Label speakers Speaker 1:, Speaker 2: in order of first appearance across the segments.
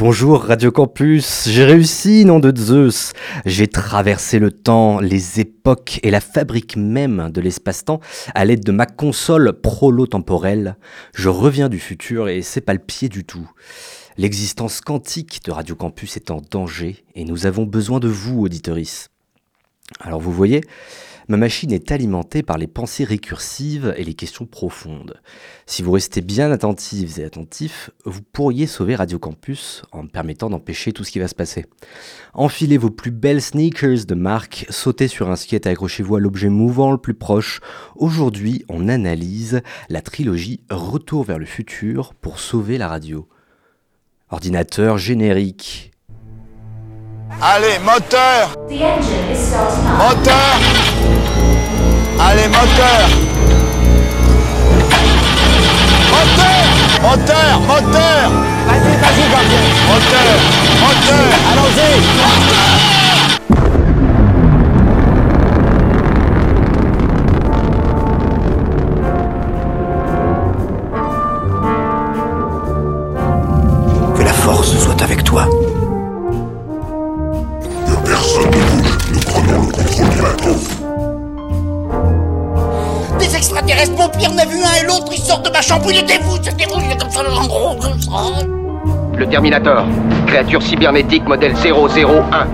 Speaker 1: Bonjour Radio Campus, j'ai réussi, nom de Zeus. J'ai traversé le temps, les époques et la fabrique même de l'espace-temps à l'aide de ma console prolo-temporelle. Je reviens du futur et c'est pas le pied du tout. L'existence quantique de Radio Campus est en danger et nous avons besoin de vous, auditoris. Alors vous voyez, Ma machine est alimentée par les pensées récursives et les questions profondes. Si vous restez bien attentives et attentifs, vous pourriez sauver Radio Campus en me permettant d'empêcher tout ce qui va se passer. Enfilez vos plus belles sneakers de marque, sautez sur un skate et accrochez-vous à l'objet mouvant le plus proche. Aujourd'hui, on analyse la trilogie Retour vers le futur pour sauver la radio. Ordinateur générique.
Speaker 2: Allez, moteur Moteur Allez, moteur. Moteur Moteur Moteur.
Speaker 3: Vas-y, vas-y, gardien
Speaker 2: Moteur Moteur.
Speaker 3: Allons-y
Speaker 4: vous, il est comme ça, en gros, comme ça.
Speaker 5: Le Terminator, créature cybernétique modèle 001.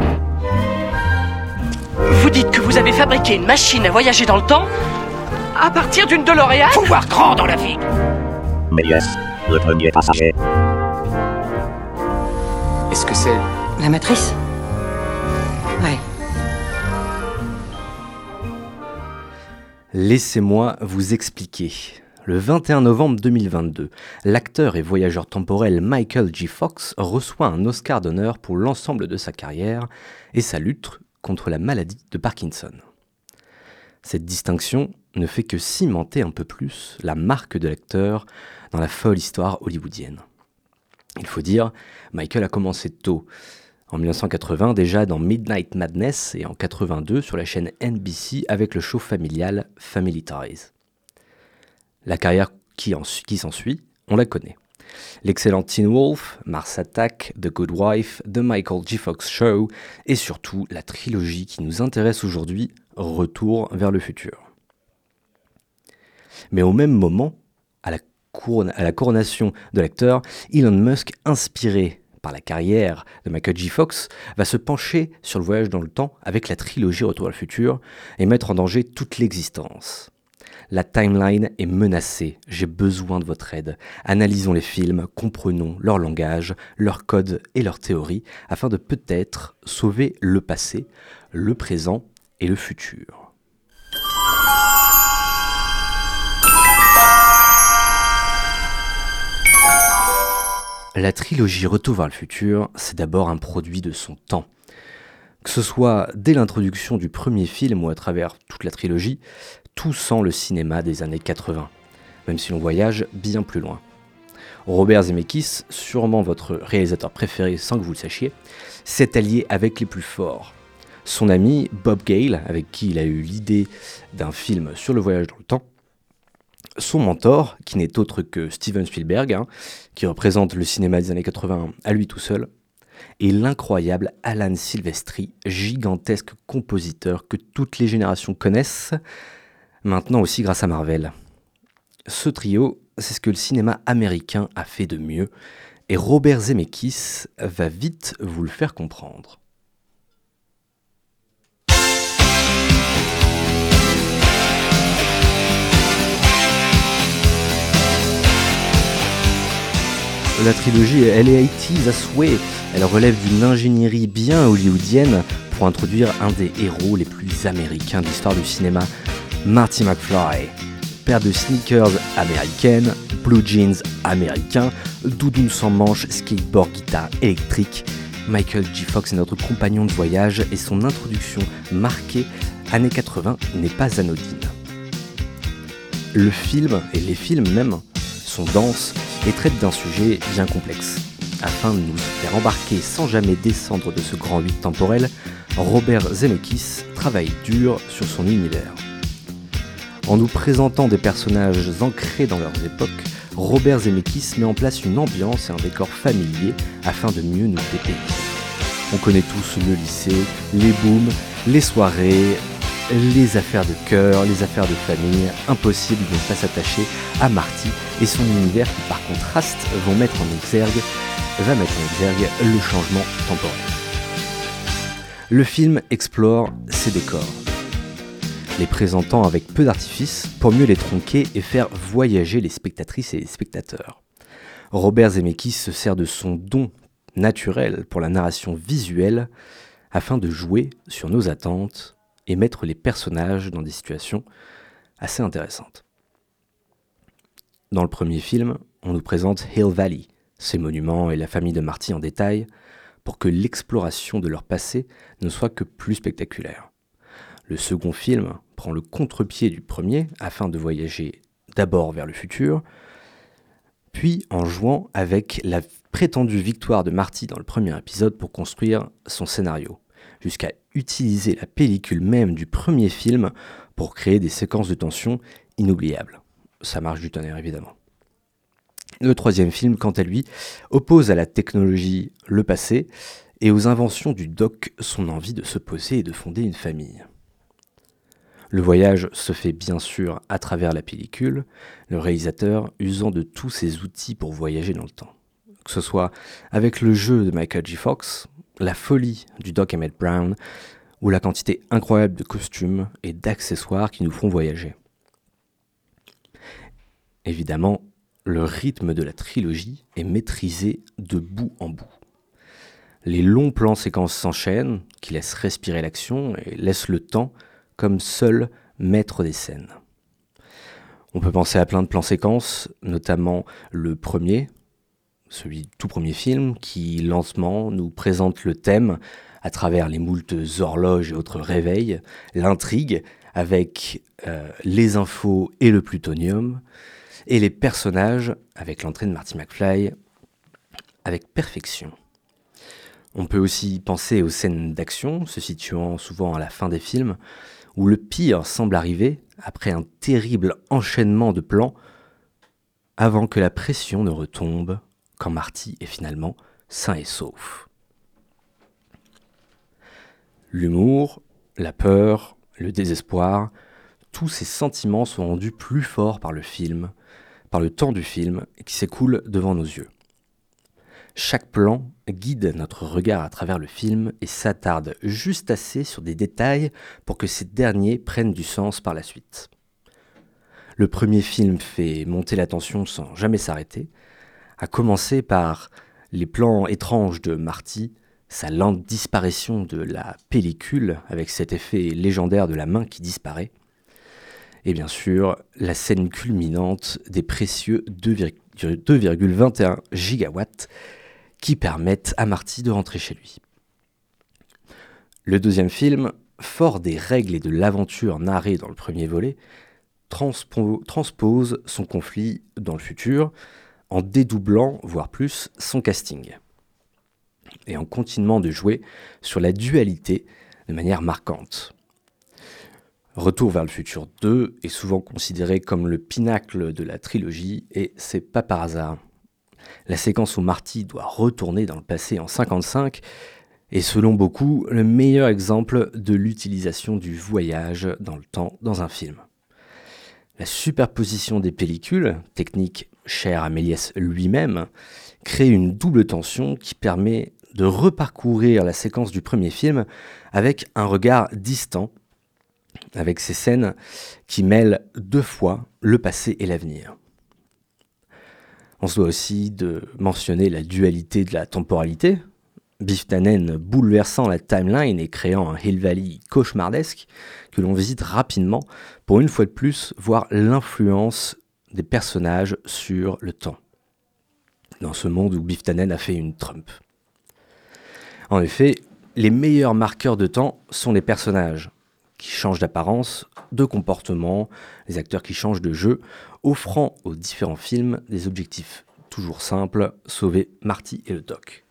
Speaker 6: Vous dites que vous avez fabriqué une machine à voyager dans le temps à partir d'une DeLorean
Speaker 4: Faut voir grand dans la vie.
Speaker 7: Méliès, le premier passager.
Speaker 8: Est-ce que c'est
Speaker 9: La matrice? Ouais.
Speaker 1: Laissez-moi vous expliquer. Le 21 novembre 2022, l'acteur et voyageur temporel Michael J. Fox reçoit un Oscar d'honneur pour l'ensemble de sa carrière et sa lutte contre la maladie de Parkinson. Cette distinction ne fait que cimenter un peu plus la marque de l'acteur dans la folle histoire hollywoodienne. Il faut dire, Michael a commencé tôt. En 1980 déjà dans Midnight Madness et en 82 sur la chaîne NBC avec le show familial Family Ties. La carrière qui, s'ensuit, on la connaît. L'excellent Teen Wolf, Mars Attack, The Good Wife, The Michael J. Fox Show et surtout la trilogie qui nous intéresse aujourd'hui, Retour vers le futur. Mais au même moment, à la, couronnation de l'acteur, Elon Musk, inspiré par la carrière de Michael J. Fox, va se pencher sur le voyage dans le temps avec la trilogie Retour à le futur et mettre en danger toute l'existence. La timeline est menacée, j'ai besoin de votre aide. Analysons les films, comprenons leur langage, leur code et leurs théories afin de peut-être sauver le passé, le présent et le futur. La trilogie Retour vers le futur, c'est d'abord un produit de son temps. Que ce soit dès l'introduction du premier film ou à travers toute la trilogie, tout sent le cinéma des années 80, même si l'on voyage bien plus loin. Robert Zemeckis, sûrement votre réalisateur préféré sans que vous le sachiez, s'est allié avec les plus forts. Son ami Bob Gale, avec qui il a eu l'idée d'un film sur le voyage dans le temps, son mentor, qui n'est autre que Steven Spielberg, hein, qui représente le cinéma des années 80 à lui tout seul, et l'incroyable Alan Silvestri, gigantesque compositeur que toutes les générations connaissent, maintenant aussi grâce à Marvel. Ce trio, c'est ce que le cinéma américain a fait de mieux, et Robert Zemeckis va vite vous le faire comprendre. La trilogie, elle est 80 à souhait. Elle relève d'une ingénierie bien hollywoodienne pour introduire un des héros les plus américains de l'histoire du cinéma, Marty McFly. Père de sneakers américaines, blue jeans américains, doudoune sans manche, skateboard, guitare électrique, Michael J. Fox est notre compagnon de voyage et son introduction marquée années 80 n'est pas anodine. Le film, et les films même, sont denses et traitent d'un sujet bien complexe. Afin de nous faire embarquer sans jamais descendre de ce grand vide temporel, Robert Zemeckis travaille dur sur son univers. En nous présentant des personnages ancrés dans leurs époques, Robert Zemeckis met en place une ambiance et un décor familier afin de mieux nous dépayser. On connaît tous le lycée, les booms, les soirées, les affaires de cœur, les affaires de famille, impossible de ne pas s'attacher à Marty et son univers qui par contraste vont mettre en exergue, va mettre en exergue le changement temporel. Le film explore ces décors, les présentant avec peu d'artifice pour mieux les tronquer et faire voyager les spectatrices et les spectateurs. Robert Zemeckis se sert de son don naturel pour la narration visuelle afin de jouer sur nos attentes et mettre les personnages dans des situations assez intéressantes. Dans le premier film, on nous présente Hill Valley, ses monuments et la famille de Marty en détail, pour que l'exploration de leur passé ne soit que plus spectaculaire. Le second film prend le contre-pied du premier afin de voyager d'abord vers le futur, puis en jouant avec la prétendue victoire de Marty dans le premier épisode pour construire son scénario, jusqu'à utiliser la pellicule même du premier film pour créer des séquences de tension inoubliables. Ça marche du tonnerre évidemment. Le troisième film, quant à lui, oppose à la technologie le passé et aux inventions du doc son envie de se poser et de fonder une famille. Le voyage se fait bien sûr à travers la pellicule, le réalisateur usant de tous ses outils pour voyager dans le temps. Que ce soit avec le jeu de Michael J. Fox, la folie du Doc Emmett Brown, ou la quantité incroyable de costumes et d'accessoires qui nous font voyager. Évidemment, le rythme de la trilogie est maîtrisé de bout en bout. Les longs plans séquences s'enchaînent, qui laissent respirer l'action et laissent le temps comme seul maître des scènes. On peut penser à plein de plans séquences, notamment le premier, celui du tout premier film, qui lentement nous présente le thème à travers les moultes horloges et autres réveils, l'intrigue avec euh, les infos et le plutonium, et les personnages avec l'entrée de Marty McFly avec perfection. On peut aussi penser aux scènes d'action, se situant souvent à la fin des films, où le pire semble arriver après un terrible enchaînement de plans, avant que la pression ne retombe, quand Marty est finalement sain et sauf. L'humour, la peur, le désespoir, tous ces sentiments sont rendus plus forts par le film, par le temps du film qui s'écoule devant nos yeux. Chaque plan guide notre regard à travers le film et s'attarde juste assez sur des détails pour que ces derniers prennent du sens par la suite. Le premier film fait monter la tension sans jamais s'arrêter, à commencer par les plans étranges de Marty, sa lente disparition de la pellicule avec cet effet légendaire de la main qui disparaît, et bien sûr la scène culminante des précieux 2,21 gigawatts qui permettent à Marty de rentrer chez lui. Le deuxième film, fort des règles et de l'aventure narrée dans le premier volet, transpose son conflit dans le futur en dédoublant, voire plus, son casting. Et en continuant de jouer sur la dualité de manière marquante. Retour vers le futur 2 est souvent considéré comme le pinacle de la trilogie et c'est pas par hasard. La séquence où Marty doit retourner dans le passé en 55 est selon beaucoup le meilleur exemple de l'utilisation du voyage dans le temps dans un film. La superposition des pellicules, technique chère à Méliès lui-même, crée une double tension qui permet de reparcourir la séquence du premier film avec un regard distant, avec ces scènes qui mêlent deux fois le passé et l'avenir. On se doit aussi de mentionner la dualité de la temporalité, Biff Tannen bouleversant la timeline et créant un Hill Valley cauchemardesque que l'on visite rapidement pour une fois de plus voir l'influence des personnages sur le temps. Dans ce monde où Biff Tannen a fait une Trump. En effet, les meilleurs marqueurs de temps sont les personnages qui changent d'apparence, de comportement, les acteurs qui changent de jeu, offrant aux différents films des objectifs toujours simples, sauver Marty et le Doc.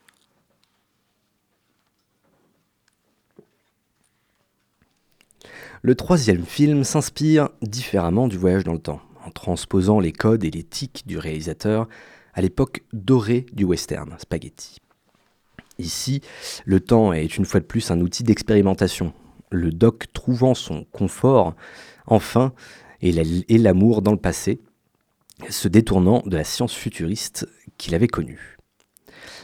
Speaker 1: Le troisième film s'inspire différemment du voyage dans le temps. en transposant les codes et l'éthique du réalisateur à l'époque dorée du western, spaghetti. Ici, le temps est une fois de plus un outil d'expérimentation, le doc trouvant son confort, enfin, et l'amour dans le passé, se détournant de la science futuriste qu'il avait connue.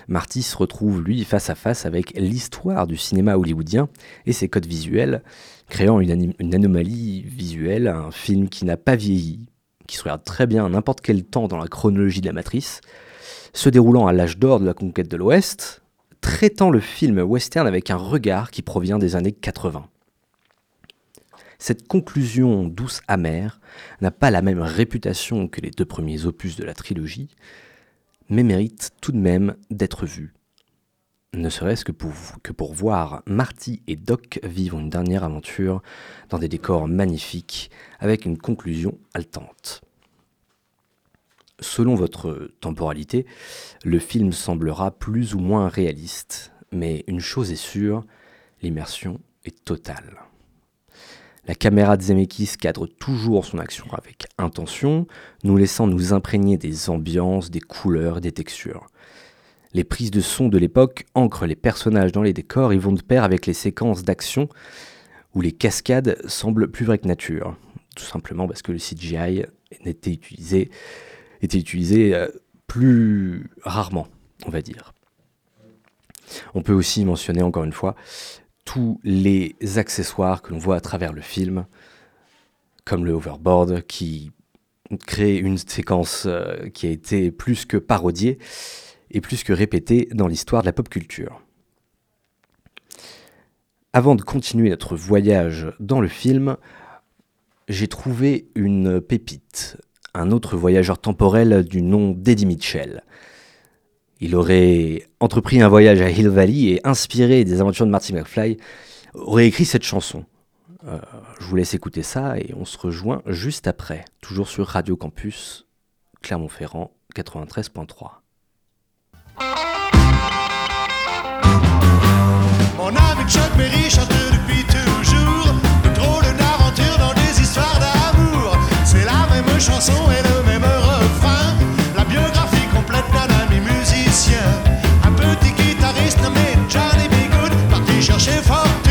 Speaker 1: Marty se retrouve, lui, face à face avec l'histoire du cinéma hollywoodien et ses codes visuels, créant une, anomalie visuelle, un film qui n'a pas vieilli, qui se regarde très bien à n'importe quel temps dans la chronologie de la matrice, se déroulant à l'âge d'or de la conquête de l'Ouest, traitant le film western avec un regard qui provient des années 80. Cette conclusion douce amère n'a pas la même réputation que les deux premiers opus de la trilogie, mais mérite tout de même d'être vue. Ne serait-ce que pour, voir Marty et Doc vivre une dernière aventure dans des décors magnifiques avec une conclusion haletante. Selon votre temporalité, le film semblera plus ou moins réaliste, mais une chose est sûre, l'immersion est totale. La caméra de Zemeckis cadre toujours son action avec intention, nous laissant nous imprégner des ambiances, des couleurs des textures. Les prises de son de l'époque ancrent les personnages dans les décors et vont de pair avec les séquences d'action où les cascades semblent plus vraies que nature, tout simplement parce que le CGI utilisé était utilisé euh, plus rarement, on va dire. On peut aussi mentionner encore une fois tous les accessoires que l'on voit à travers le film, comme le overboard qui crée une séquence euh, qui a été plus que parodiée et plus que répétée dans l'histoire de la pop culture. Avant de continuer notre voyage dans le film, j'ai trouvé une pépite, un autre voyageur temporel du nom d'Eddie Mitchell. Il aurait entrepris un voyage à Hill Valley et inspiré des aventures de Marty McFly, aurait écrit cette chanson. Euh, je vous laisse écouter ça et on se rejoint juste après, toujours sur Radio Campus Clermont-Ferrand 93.3.
Speaker 3: Mon ami Chuck Berry chante depuis toujours de d'aventures dans des histoires d'amour. C'est la même chanson et parti chercher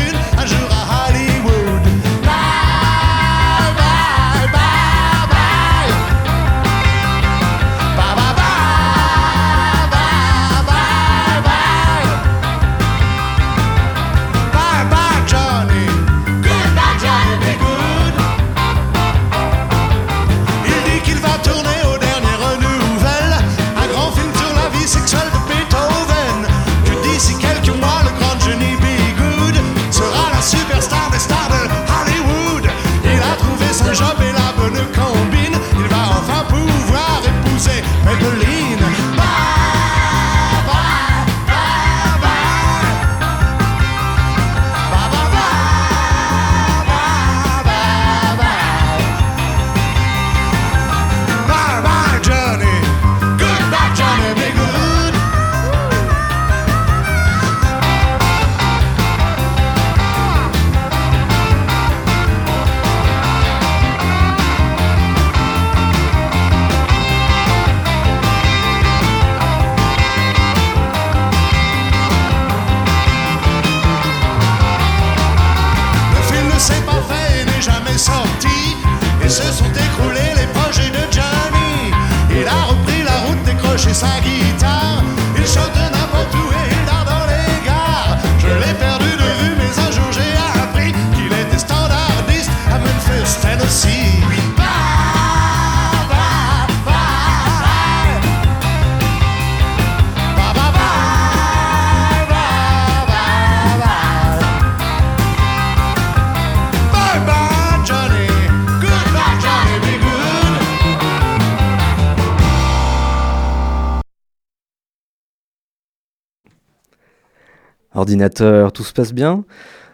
Speaker 1: Ordinateur, tout se passe bien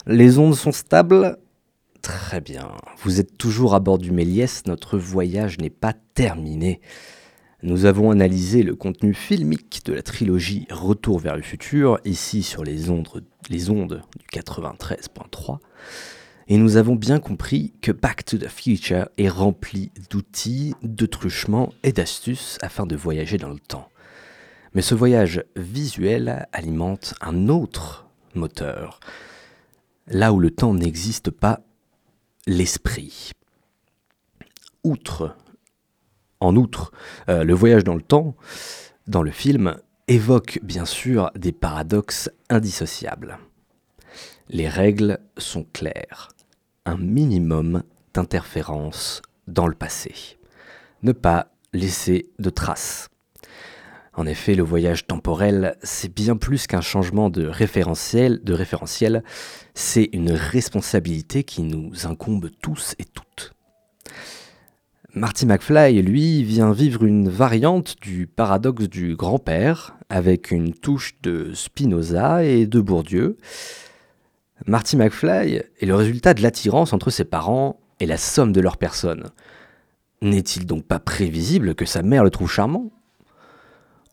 Speaker 1: Les ondes sont stables Très bien. Vous êtes toujours à bord du Méliès, notre voyage n'est pas terminé. Nous avons analysé le contenu filmique de la trilogie Retour vers le futur, ici sur les ondes, les ondes du 93.3. et nous avons bien compris que Back to the Future est rempli d'outils, de truchements et d'astuces afin de voyager dans le temps. Mais ce voyage visuel alimente un autre moteur, là où le temps n'existe pas, l'esprit. Outre, en outre, euh, le voyage dans le temps, dans le film, évoque bien sûr des paradoxes indissociables. Les règles sont claires. Un minimum d'interférence dans le passé. Ne pas laisser de traces. En effet, le voyage temporel, c'est bien plus qu'un changement de référentiel, de référentiel, c'est une responsabilité qui nous incombe tous et toutes. Marty McFly, lui, vient vivre une variante du paradoxe du grand-père, avec une touche de Spinoza et de Bourdieu. Marty McFly est le résultat de l'attirance entre ses parents et la somme de leurs personnes. N'est-il donc pas prévisible que sa mère le trouve charmant?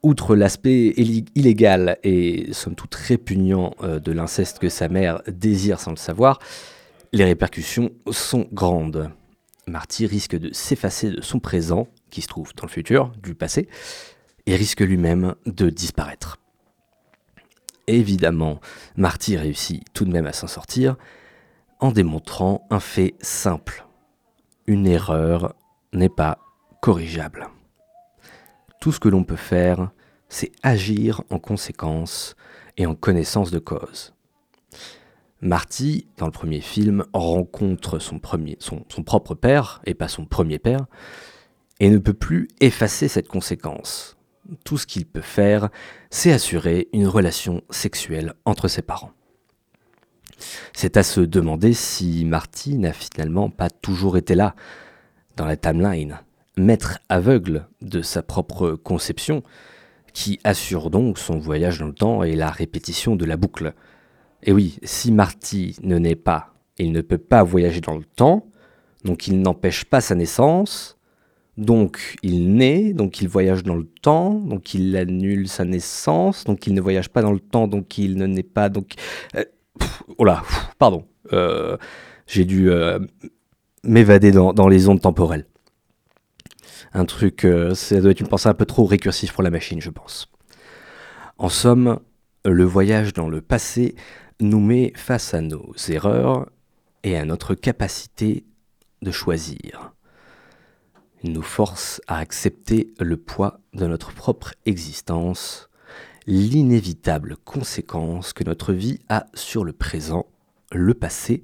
Speaker 1: Outre l'aspect illégal et somme toute répugnant euh, de l'inceste que sa mère désire sans le savoir, les répercussions sont grandes. Marty risque de s'effacer de son présent, qui se trouve dans le futur, du passé, et risque lui-même de disparaître. Évidemment, Marty réussit tout de même à s'en sortir en démontrant un fait simple. Une erreur n'est pas corrigeable. Tout ce que l'on peut faire, c'est agir en conséquence et en connaissance de cause. Marty, dans le premier film, rencontre son, propre père, et pas son premier père, et ne peut plus effacer cette conséquence. Tout ce qu'il peut faire, c'est assurer une relation sexuelle entre ses parents. C'est à se demander si Marty n'a finalement pas toujours été là, dans la timeline, maître aveugle de sa propre conception, qui assure donc son voyage dans le temps et la répétition de la boucle. Et oui, si Marty ne naît pas, il ne peut pas voyager dans le temps, donc il n'empêche pas sa naissance, donc il naît, donc il voyage dans le temps, donc il annule sa naissance, donc il ne voyage pas dans le temps, donc il ne naît pas, donc... Euh, oh là, pardon. Euh, j'ai dû euh, m'évader dans, dans, les ondes temporelles un truc, euh, ça doit être une pensée un peu trop récursif pour la machine, je pense. En somme, le voyage dans le passé nous met face à nos erreurs et à notre capacité de choisir. Il nous force à accepter le poids de notre propre existence, l'inévitable conséquence que notre vie a sur le présent, le passé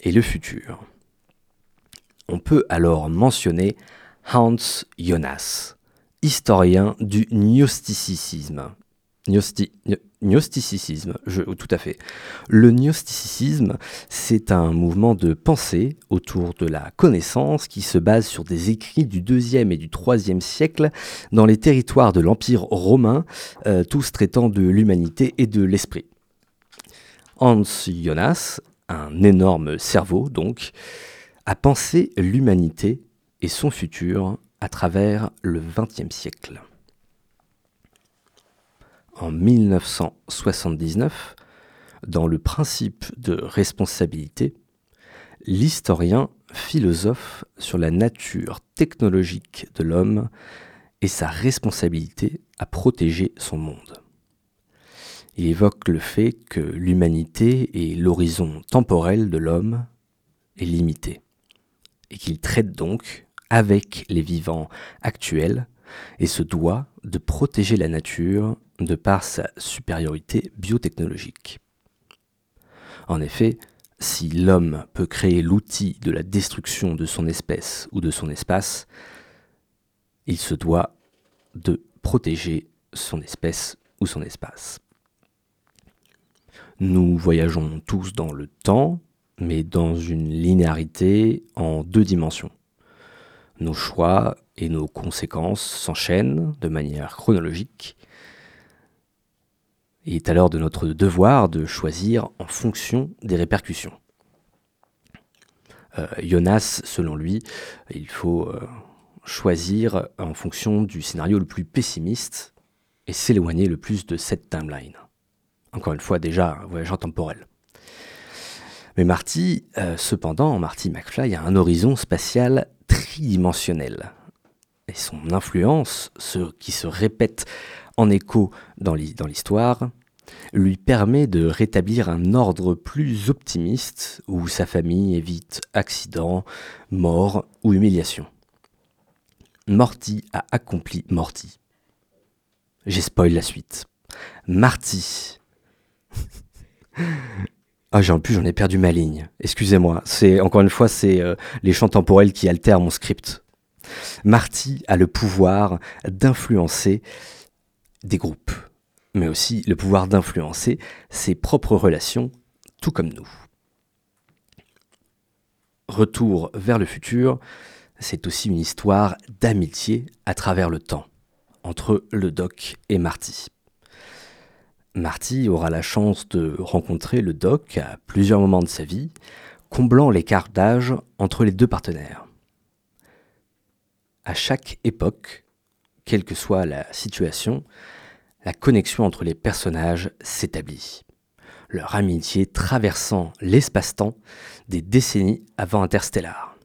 Speaker 1: et le futur. On peut alors mentionner Hans Jonas, historien du gnosticisme. gnosticisme, je, tout à fait. Le gnosticisme, c'est un mouvement de pensée autour de la connaissance qui se base sur des écrits du 2e et du 3e siècle dans les territoires de l'Empire romain, euh, tous traitant de l'humanité et de l'esprit. Hans Jonas, un énorme cerveau donc, a pensé l'humanité et son futur à travers le XXe siècle. En 1979, dans le principe de responsabilité, l'historien philosophe sur la nature technologique de l'homme et sa responsabilité à protéger son monde. Il évoque le fait que l'humanité et l'horizon temporel de l'homme est limité, et qu'il traite donc avec les vivants actuels et se doit de protéger la nature de par sa supériorité biotechnologique. En effet, si l'homme peut créer l'outil de la destruction de son espèce ou de son espace, il se doit de protéger son espèce ou son espace. Nous voyageons tous dans le temps, mais dans une linéarité en deux dimensions. Nos choix et nos conséquences s'enchaînent de manière chronologique. Il est alors de notre devoir de choisir en fonction des répercussions. Euh, Jonas, selon lui, il faut euh, choisir en fonction du scénario le plus pessimiste et s'éloigner le plus de cette timeline. Encore une fois, déjà, un voyageur temporel. Mais Marty, euh, cependant, Marty McFly a un horizon spatial tridimensionnel. Et son influence, ce qui se répète en écho dans l'histoire, lui permet de rétablir un ordre plus optimiste où sa famille évite accident, mort ou humiliation. Morty a accompli Morty. J'ai spoil la suite. Marty. ah, j'ai en plus j'en ai perdu ma ligne. Excusez-moi. C'est encore une fois c'est euh, les champs temporels qui altèrent mon script. Marty a le pouvoir d'influencer des groupes, mais aussi le pouvoir d'influencer ses propres relations, tout comme nous. Retour vers le futur, c'est aussi une histoire d'amitié à travers le temps, entre le doc et Marty. Marty aura la chance de rencontrer le doc à plusieurs moments de sa vie, comblant l'écart d'âge entre les deux partenaires. À chaque époque, quelle que soit la situation, la connexion entre les personnages s'établit, leur amitié traversant l'espace-temps des décennies avant Interstellar.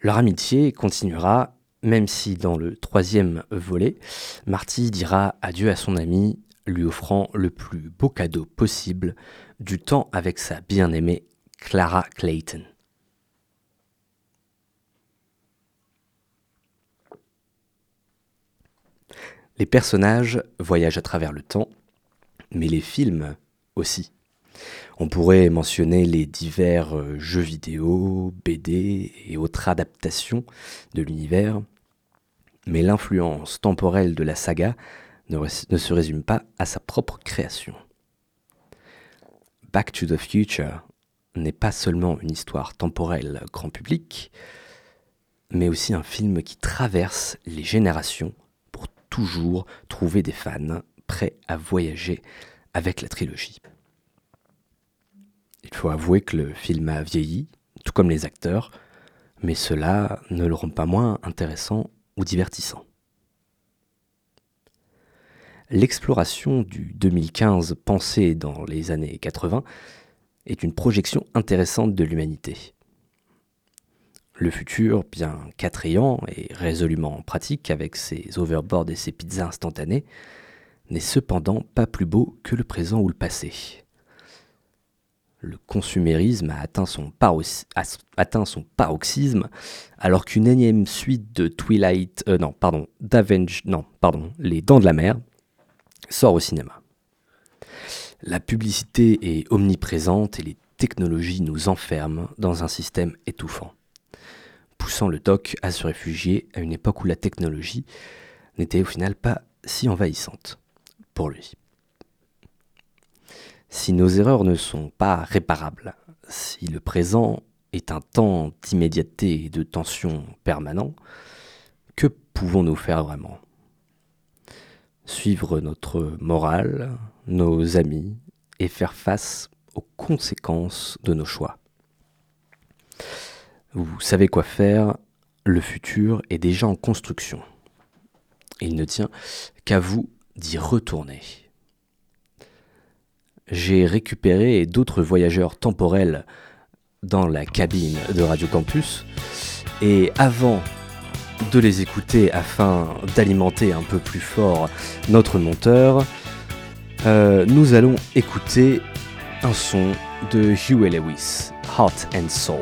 Speaker 1: Leur amitié continuera, même si dans le troisième volet, Marty dira adieu à son ami, lui offrant le plus beau cadeau possible, du temps avec sa bien-aimée Clara Clayton. Les personnages voyagent à travers le temps, mais les films aussi. On pourrait mentionner les divers euh, jeux vidéo, BD et autres adaptations de l'univers, mais l'influence temporelle de la saga ne, se résume pas à sa propre création. Back to the Future n'est pas seulement une histoire temporelle grand public, mais aussi un film qui traverse les générations toujours trouver des fans prêts à voyager avec la trilogie. Il faut avouer que le film a vieilli, tout comme les acteurs, mais cela ne le rend pas moins intéressant ou divertissant. L'exploration du 2015 pensé dans les années 80 est une projection intéressante de l'humanité. Le futur, bien qu'attrayant et résolument pratique avec ses overboards et ses pizzas instantanées, n'est cependant pas plus beau que le présent ou le passé. Le consumérisme a atteint son, paroxysme alors qu'une énième suite de Twilight, euh, non, pardon, non, pardon, Les Dents de la Mer sort au cinéma. La publicité est omniprésente et les technologies nous enferment dans un système étouffant poussant le doc à se réfugier à une époque où la technologie n'était au final pas si envahissante pour lui. Si nos erreurs ne sont pas réparables, si le présent est un temps d'immédiateté et de tension permanent, que pouvons-nous faire vraiment? Suivre notre morale, nos amis et faire face aux conséquences de nos choix. Vous savez quoi faire, le futur est déjà en construction. Il ne tient qu'à vous d'y retourner. J'ai récupéré d'autres voyageurs temporels dans la cabine de Radio Campus et avant de les écouter afin d'alimenter un peu plus fort notre monteur, euh, nous allons écouter un son de Huey Lewis, Heart and Soul.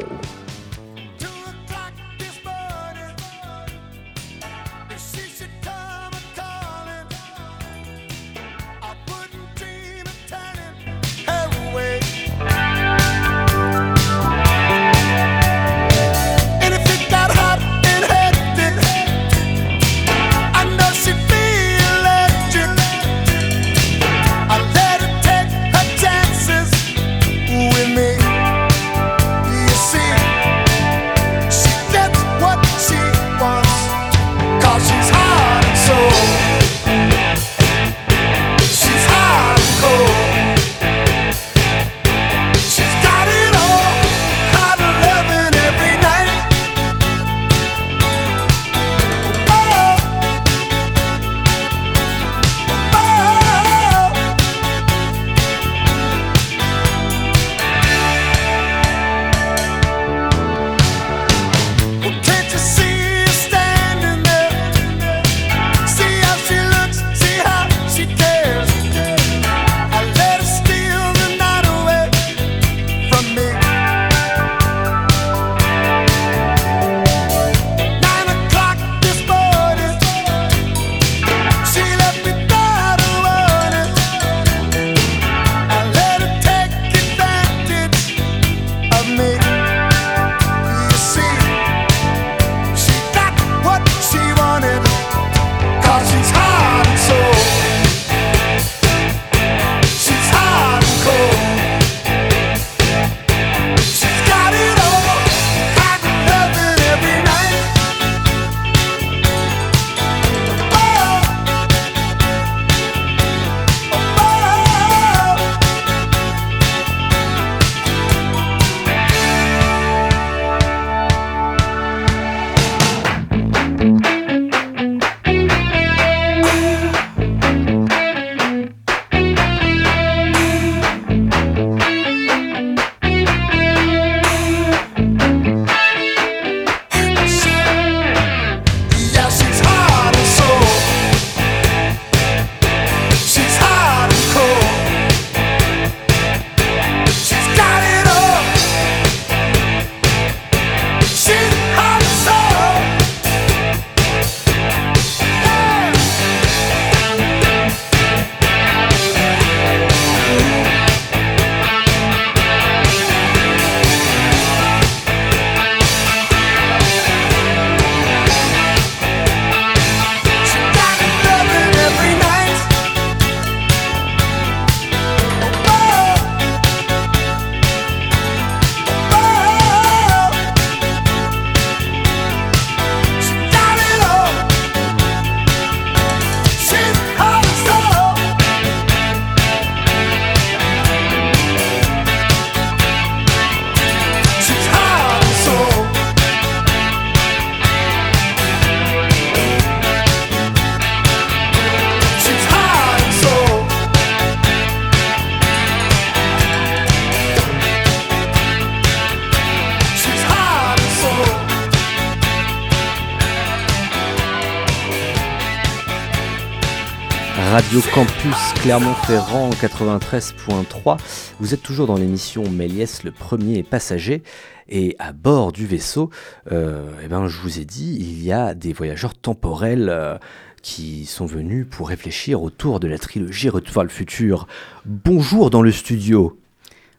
Speaker 1: Radio Campus Clermont-Ferrand 93.3. Vous êtes toujours dans l'émission Méliès, le premier passager. Et à bord du vaisseau, euh, eh ben, je vous ai dit, il y a des voyageurs temporels euh, qui sont venus pour réfléchir autour de la trilogie Retour vers le futur. Bonjour dans le studio.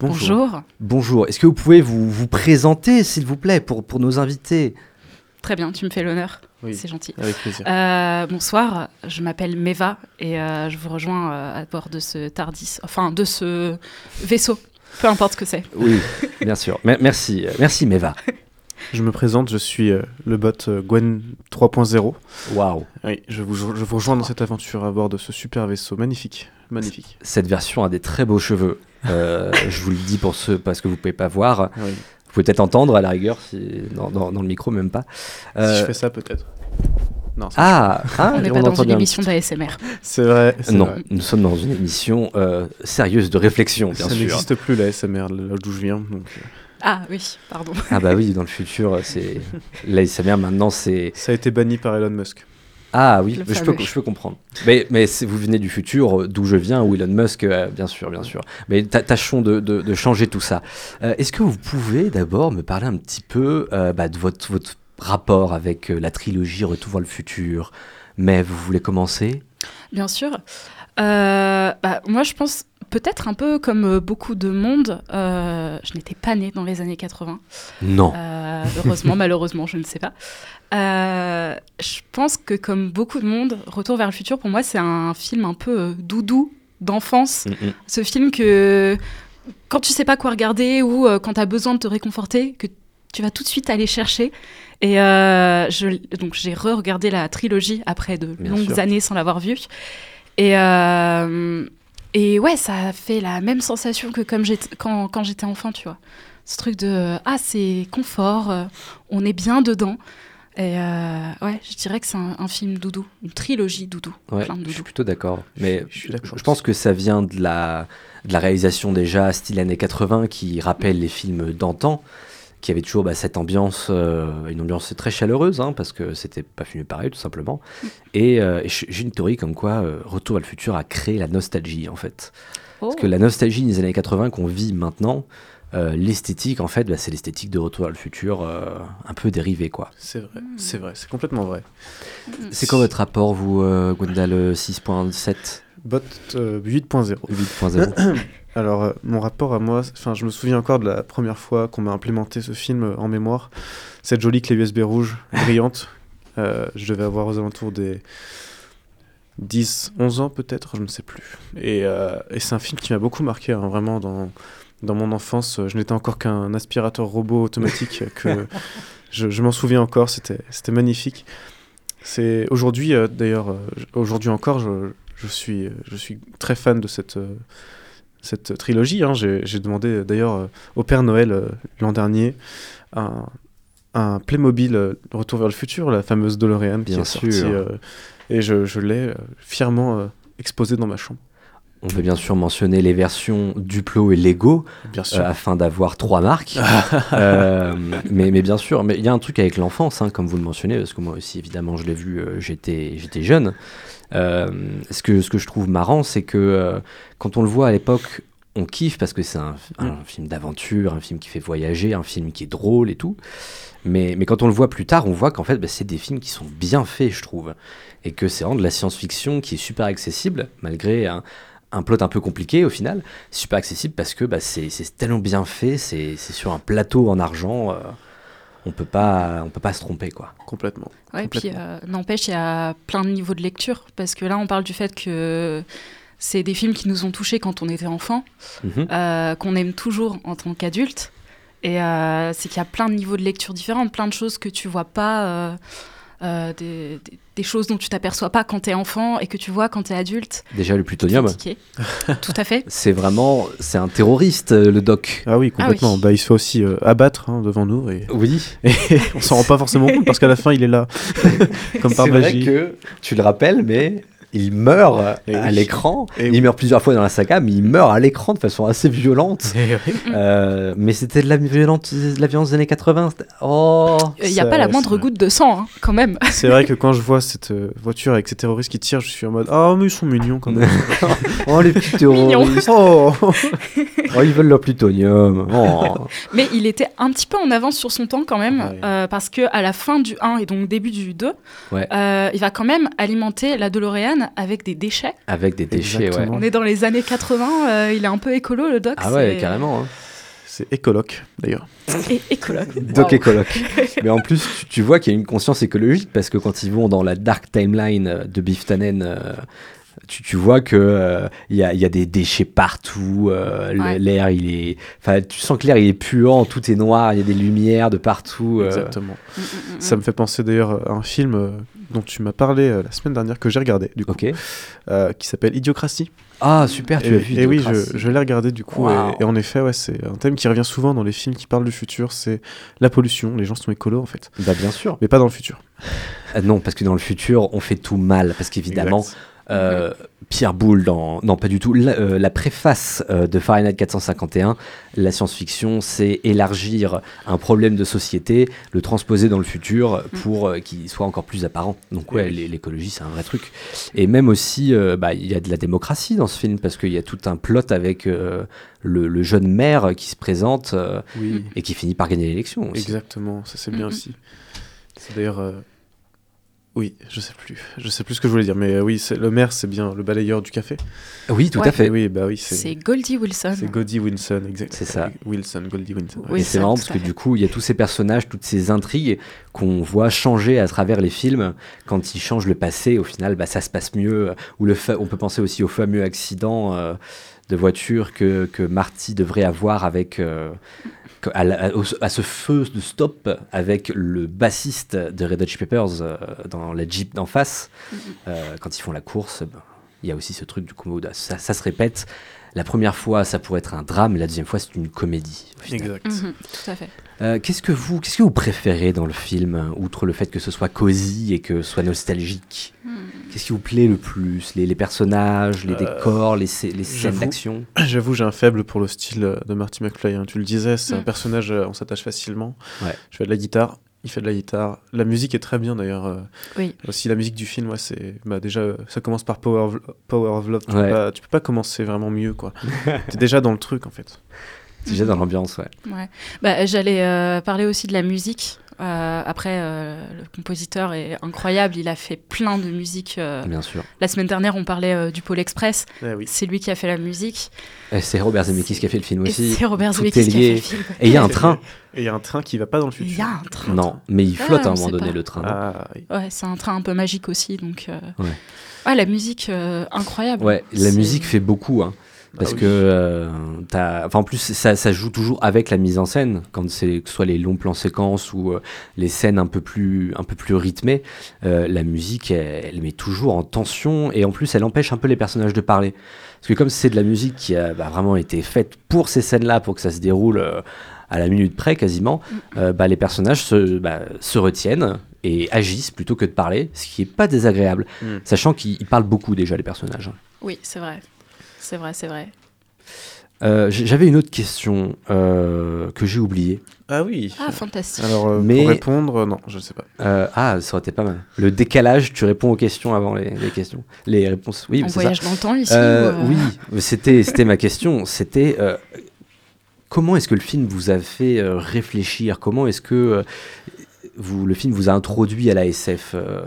Speaker 10: Bonjour.
Speaker 1: Bonjour. Est-ce que vous pouvez vous, vous présenter, s'il vous plaît, pour, pour nos invités?
Speaker 10: Très bien, tu me fais l'honneur.
Speaker 8: Oui,
Speaker 10: C'est gentil.
Speaker 8: Avec plaisir.
Speaker 10: Euh, bonsoir, je m'appelle Meva et euh, je vous rejoins euh, à bord de ce Tardis, enfin de ce vaisseau, peu importe ce que c'est.
Speaker 1: Oui, bien sûr. Mer- merci, merci Meva.
Speaker 8: Je me présente, je suis euh, le bot euh, Gwen 3.0.
Speaker 1: Waouh.
Speaker 8: Oui, je vous, je vous rejoins dans cette aventure à bord de ce super vaisseau. Magnifique. Magnifique.
Speaker 1: Cette version a des très beaux cheveux. Euh, je vous le dis pour ceux parce que vous pouvez pas voir.
Speaker 8: Oui.
Speaker 1: Vous pouvez peut-être entendre à la rigueur si, dans, dans- dans le micro, même pas.
Speaker 8: Si
Speaker 1: Euh,
Speaker 8: je fais ça, peut-être. Non, ça-
Speaker 1: ah, ah,
Speaker 10: On n'est pas dans une
Speaker 1: bien.
Speaker 10: émission d'ASMR.
Speaker 8: c'est vrai.
Speaker 1: Non,
Speaker 8: vrai.
Speaker 1: nous sommes dans une émission euh, sérieuse de réflexion, bien
Speaker 8: ça
Speaker 1: sûr.
Speaker 8: n'existe plus la SMR, là d'où je viens. Donc, euh,
Speaker 10: Ah oui, pardon.
Speaker 1: Ah bah oui, dans le futur, c'est l'ASMR maintenant, c'est
Speaker 8: ça a été banni par Elon Musk.
Speaker 1: Ah oui, je peux, je peux comprendre. Mais mais vous venez du futur, euh, d'où je viens, où Elon Musk, euh, bien sûr, bien sûr. Mais tâchons de, de- de changer tout ça. Euh, Est-ce que vous pouvez d'abord me parler un petit peu euh, bah, de votre votre rapport avec la trilogie Retour vers le futur? Mais vous voulez commencer?
Speaker 10: Bien sûr. Euh, bah, moi, je pense peut-être un peu comme euh, beaucoup de monde, euh, je n'étais pas née dans les années 80.
Speaker 1: Non.
Speaker 10: Euh, heureusement, malheureusement, je ne sais pas. Euh, je pense que comme beaucoup de monde, Retour vers le futur, pour moi, c'est un film un peu doudou d'enfance.
Speaker 1: Mm, mm.
Speaker 10: Ce film que quand tu sais pas quoi regarder ou quand tu as besoin de te réconforter, que tu vas tout de suite aller chercher. Et je, donc j'ai re-regardé la trilogie après de
Speaker 1: Bien
Speaker 10: longues
Speaker 1: sûr.
Speaker 10: années sans l'avoir vue. Et, euh, et ouais, ça a fait la même sensation que comme quand, quand j'étais enfant, tu vois. Ce truc de ah, c'est confort, euh, on est bien dedans. Et euh, ouais, je dirais que c'est un, un film doudou, une trilogie doudou,
Speaker 1: Ouais,
Speaker 10: plein de
Speaker 1: je suis plutôt d'accord. Mais
Speaker 8: je suis d'accord
Speaker 1: je pense que ça vient de la, de la réalisation déjà style années 80 qui rappelle les films d'antan, qui avaient toujours bah, cette ambiance, euh, une ambiance très chaleureuse, hein, parce que c'était pas filmé pareil tout simplement. Et, euh, et j- j'ai une théorie comme quoi euh, Retour à le futur a créé la nostalgie en fait.
Speaker 10: Oh.
Speaker 1: Parce que la nostalgie des années 80 qu'on vit maintenant, euh, l'esthétique en fait, bah, c'est l'esthétique de Retour à le futur euh, un peu dérivée quoi.
Speaker 8: C'est vrai, c'est vrai, c'est complètement vrai.
Speaker 1: C'est quoi votre rapport vous, euh, Gwendal euh, 6.7
Speaker 8: Bot euh, 8.0.
Speaker 1: 8.0
Speaker 8: Alors, euh, mon rapport à moi, enfin, je me souviens encore de la première fois qu'on m'a implémenté ce film euh, en mémoire. Cette jolie clé USB rouge, brillante. Euh, je devais avoir aux alentours des 10, 11 ans peut-être, je ne sais plus. Et, euh, et c'est un film qui m'a beaucoup marqué, hein, vraiment, dans, dans mon enfance. Je n'étais encore qu'un aspirateur robot automatique que je, je m'en souviens encore, c'était magnifique. C'est aujourd'hui, d'ailleurs, aujourd'hui encore, je, je, suis, je suis très fan de cette, cette trilogie. hein. J'ai demandé d'ailleurs euh, au Père Noël euh, l'an dernier un, un Playmobil euh, Retour vers le futur, la fameuse DeLorean qui
Speaker 1: Bien
Speaker 8: est sortie.
Speaker 1: sûr.
Speaker 8: et je, je l'ai fièrement exposée dans ma chambre.
Speaker 1: On peut bien sûr mentionner les versions Duplo et Lego
Speaker 8: Bien sûr.
Speaker 1: euh, afin d'avoir trois marques. Euh, mais, mais bien sûr, mais il y a un truc avec l'enfance, hein, comme vous le mentionnez, parce que moi aussi, évidemment, je l'ai vu, euh, j'étais, j'étais jeune. Ce, que, ce que je trouve marrant, c'est que quand on le voit à l'époque, on kiffe parce que c'est un, un film d'aventure, un film qui fait voyager, un film qui est drôle et tout. Mais, mais quand on le voit plus tard, on voit qu'en fait, bah, c'est des films qui sont bien faits, je trouve. Et que c'est vraiment de la science-fiction qui est super accessible, malgré un, un plot un peu compliqué au final. Super accessible parce que bah, c'est tellement bien fait, c'est c'est sur un plateau en argent. euh, on peut pas, on peut pas se tromper, quoi.
Speaker 8: Complètement.
Speaker 10: Ouais, puis
Speaker 8: Complètement.
Speaker 10: euh, n'empêche, il y a plein de niveaux de lecture, parce que là, on parle du fait que c'est des films qui nous ont touchés quand on était enfant,
Speaker 1: Mhm.
Speaker 10: euh, qu'on aime toujours en tant qu'adulte. Et euh, c'est qu'il y a plein de niveaux de lecture différents, plein de choses que tu vois pas, euh, des, des- des choses dont tu t'aperçois pas quand t'es enfant et que tu vois quand t'es adulte.
Speaker 1: Déjà, le plutonium.
Speaker 10: Tout à fait.
Speaker 1: c'est vraiment, c'est un terroriste, euh, le doc.
Speaker 8: Ah oui, complètement.
Speaker 10: oui.
Speaker 8: Bah, il se fait aussi euh, abattre hein, devant nous et,
Speaker 1: Oui.
Speaker 8: et on s'en rend pas forcément compte parce qu'à la fin il est là, comme par
Speaker 1: C'est vrai
Speaker 8: magie.
Speaker 1: que tu le rappelles, mais il meurt
Speaker 8: Et
Speaker 1: à
Speaker 8: oui.
Speaker 1: l'écran. Il
Speaker 8: oui.
Speaker 1: meurt plusieurs fois dans la saga, mais il meurt à l'écran de façon assez violente.
Speaker 8: Oui.
Speaker 1: Euh, mais c'était de la, violente, de la violence des années 80. c'était- Oh
Speaker 10: Il n'y a pas la moindre goutte de sang, hein, quand même.
Speaker 8: C'est vrai que quand je vois cette euh, voiture avec ces terroristes qui tirent, je suis en mode Ah, mais ils sont mignons quand même.
Speaker 1: Oh, les petits terroristes.
Speaker 8: oh
Speaker 1: Oh, ils veulent leur plutonium. Oh.
Speaker 10: Mais il était un petit peu en avance sur son temps quand même,
Speaker 8: Ouais.
Speaker 10: euh, parce que à la fin du 1 et donc début du 2,
Speaker 1: Ouais.
Speaker 10: euh, il va quand même alimenter la DeLorean avec des déchets.
Speaker 1: Avec des déchets,
Speaker 8: Exactement.
Speaker 1: ouais.
Speaker 10: On est dans les années 80, euh, il est un peu écolo le doc.
Speaker 1: Ah ouais, carrément. hein.
Speaker 8: C'est écoloc d'ailleurs.
Speaker 10: Et écologue.
Speaker 1: Doc écologue. Mais en plus, tu, tu vois qu'il y a une conscience écologique parce que quand ils vont dans la dark timeline euh, de Biff Tannen, euh, tu, tu vois que euh, il y, a, il y a des déchets partout. euh,
Speaker 10: Ouais.
Speaker 1: L'air, il est, enfin, tu sens que l'air il est puant, tout est noir, il y a des lumières de partout. euh.
Speaker 8: Exactement.
Speaker 10: Mm, mm, mm,
Speaker 8: Ça me fait penser d'ailleurs à un film euh, dont tu m'as parlé euh, la semaine dernière que j'ai regardé du coup, euh, qui s'appelle Idiocratie.
Speaker 1: Ah super, tu as vu.
Speaker 8: et oui, je, je l'ai regardé du coup. et-. Et, en effet, ouais, c'est un thème qui revient souvent dans les films qui parlent du futur. C'est la pollution. Les gens sont écolos en fait,
Speaker 1: Bah bien sûr.
Speaker 8: mais pas dans le futur.
Speaker 1: Ah non, parce que dans le futur, on fait tout mal. Parce qu'évidemment. Euh, Pierre Boulle, dans... non pas du tout, la, euh, la préface euh, de Fahrenheit 451, la science-fiction, c'est élargir un problème de société, le transposer dans le futur pour euh, qu'il soit encore plus apparent. Donc ouais,
Speaker 8: Oui.
Speaker 1: l'é- l'écologie, c'est un vrai truc. Et même aussi, euh, bah, il y a de la démocratie dans ce film, parce qu'il y a tout un plot avec euh, le, le jeune maire qui se présente euh,
Speaker 8: Oui,
Speaker 1: et qui finit par gagner l'élection aussi.
Speaker 8: exactement. Ça c'est bien aussi. C'est d'ailleurs. Oui, je sais plus. Je sais plus ce que je voulais dire, mais euh, oui, c'est- le maire, c'est bien le balayeur du café.
Speaker 1: Oui, tout
Speaker 10: Ouais.
Speaker 1: à fait.
Speaker 8: Oui, bah oui, c'est.
Speaker 10: C'est Goldie Wilson.
Speaker 8: C'est Goldie Wilson, exact.
Speaker 1: C'est ça.
Speaker 8: Wilson, Goldie Wilson.
Speaker 10: Oui,
Speaker 1: et c'est marrant parce que du coup, il y a tous ces personnages, toutes ces intrigues qu'on voit changer à travers les films. Quand ils changent le passé, au final, bah, ça se passe mieux. Ou le fa- on peut penser aussi au fameux accident euh, de voiture que, que Marty devrait avoir avec. euh, à, la- à- ce feu de stop avec le bassiste de Red Hot Chili Peppers euh, dans la Jeep d'en face. Euh, quand ils font la course, ben, il y a aussi ce truc du coup, ça, ça se répète. La première fois, ça pourrait être un drame, la deuxième fois, c'est une comédie.
Speaker 8: Exact.
Speaker 10: Mhm, tout à fait.
Speaker 1: Euh, qu'est-ce que vous, qu'est-ce que vous préférez dans le film, outre le fait que ce soit cosy et que ce soit nostalgique
Speaker 10: Hmm.
Speaker 1: Qu'est-ce qui vous plaît le plus? Les, les personnages, les
Speaker 8: Euh,
Speaker 1: décors, les, les scènes
Speaker 8: j'avoue-
Speaker 1: d'action?
Speaker 8: J'avoue, j'ai un faible pour le style de Marty McFly. hein. Tu le disais, c'est un
Speaker 10: Mm.
Speaker 8: personnage, euh, on s'attache facilement.
Speaker 1: Ouais.
Speaker 8: Je fais de la guitare, il fait de la guitare. La musique est très bien d'ailleurs. euh,
Speaker 10: Oui.
Speaker 8: Aussi, la musique du film, ouais, c'est bah, déjà, ça commence par Power of, Power of Love. Tu,
Speaker 1: Ouais.
Speaker 8: peux pas, tu peux pas commencer vraiment mieux, quoi. T'es déjà dans le truc, en fait.
Speaker 1: Déjà dans l'ambiance, ouais.
Speaker 10: Ouais. Bah, J'allais euh, parler aussi de la musique. Euh, après, euh, le compositeur est incroyable. Il a fait plein de musique. euh,
Speaker 1: Bien sûr.
Speaker 10: La semaine dernière, on parlait euh, du Pôle Express.
Speaker 8: Ah oui.
Speaker 10: C'est lui qui a fait la musique.
Speaker 1: Et c'est Robert Zemeckis qui a fait le film
Speaker 10: Et
Speaker 1: aussi.
Speaker 10: c'est Robert
Speaker 1: Tout
Speaker 10: Zemeckis qui a fait le film.
Speaker 1: Et il y a un train.
Speaker 8: Et il y a un train qui va pas dans le futur.
Speaker 10: Il y a un train.
Speaker 1: Non, mais il flotte
Speaker 10: Ah,
Speaker 1: à un moment donné
Speaker 10: pas.
Speaker 1: le train.
Speaker 8: Ah, oui.
Speaker 10: Ouais, c'est un train un peu magique aussi. Donc, euh,
Speaker 1: Ouais.
Speaker 10: ouais, la musique, euh, incroyable.
Speaker 1: Ouais, la musique fait beaucoup. Hein. Parce
Speaker 8: Ah oui.
Speaker 1: que, euh, enfin, en plus, ça, ça joue toujours avec la mise en scène, quand c'est que ce soit les longs plans séquences ou euh, les scènes un peu plus, un peu plus rythmées. euh, la musique, elle, elle met toujours en tension et en plus, elle empêche un peu les personnages de parler. Parce que comme c'est de la musique qui a bah, vraiment été faite pour ces scènes-là, pour que ça se déroule euh, à la minute près quasiment, euh, bah, les personnages se, bah, se retiennent et agissent plutôt que de parler, ce qui est pas désagréable,
Speaker 8: Mm.
Speaker 1: sachant qu'ils ils parlent beaucoup déjà les personnages.
Speaker 10: Oui, c'est vrai. C'est vrai, c'est vrai.
Speaker 1: Euh, J'avais une autre question euh, que j'ai oubliée.
Speaker 8: Ah oui.
Speaker 10: Ah, fantastique.
Speaker 8: Alors, euh,
Speaker 1: Mais-
Speaker 8: pour répondre, non, je sais pas.
Speaker 1: Euh, ah, ça aurait été pas mal. Le décalage, tu réponds aux questions avant les, les questions. Les réponses, oui,
Speaker 10: on
Speaker 1: c'est ça.
Speaker 10: voyage dans le temps ici
Speaker 1: Euh,
Speaker 10: ou, euh,
Speaker 1: Oui, c'était c'était ma question. C'était euh, comment est-ce que le film vous a fait euh, réfléchir? Comment est-ce que euh, vous, le film vous a introduit à la SF euh,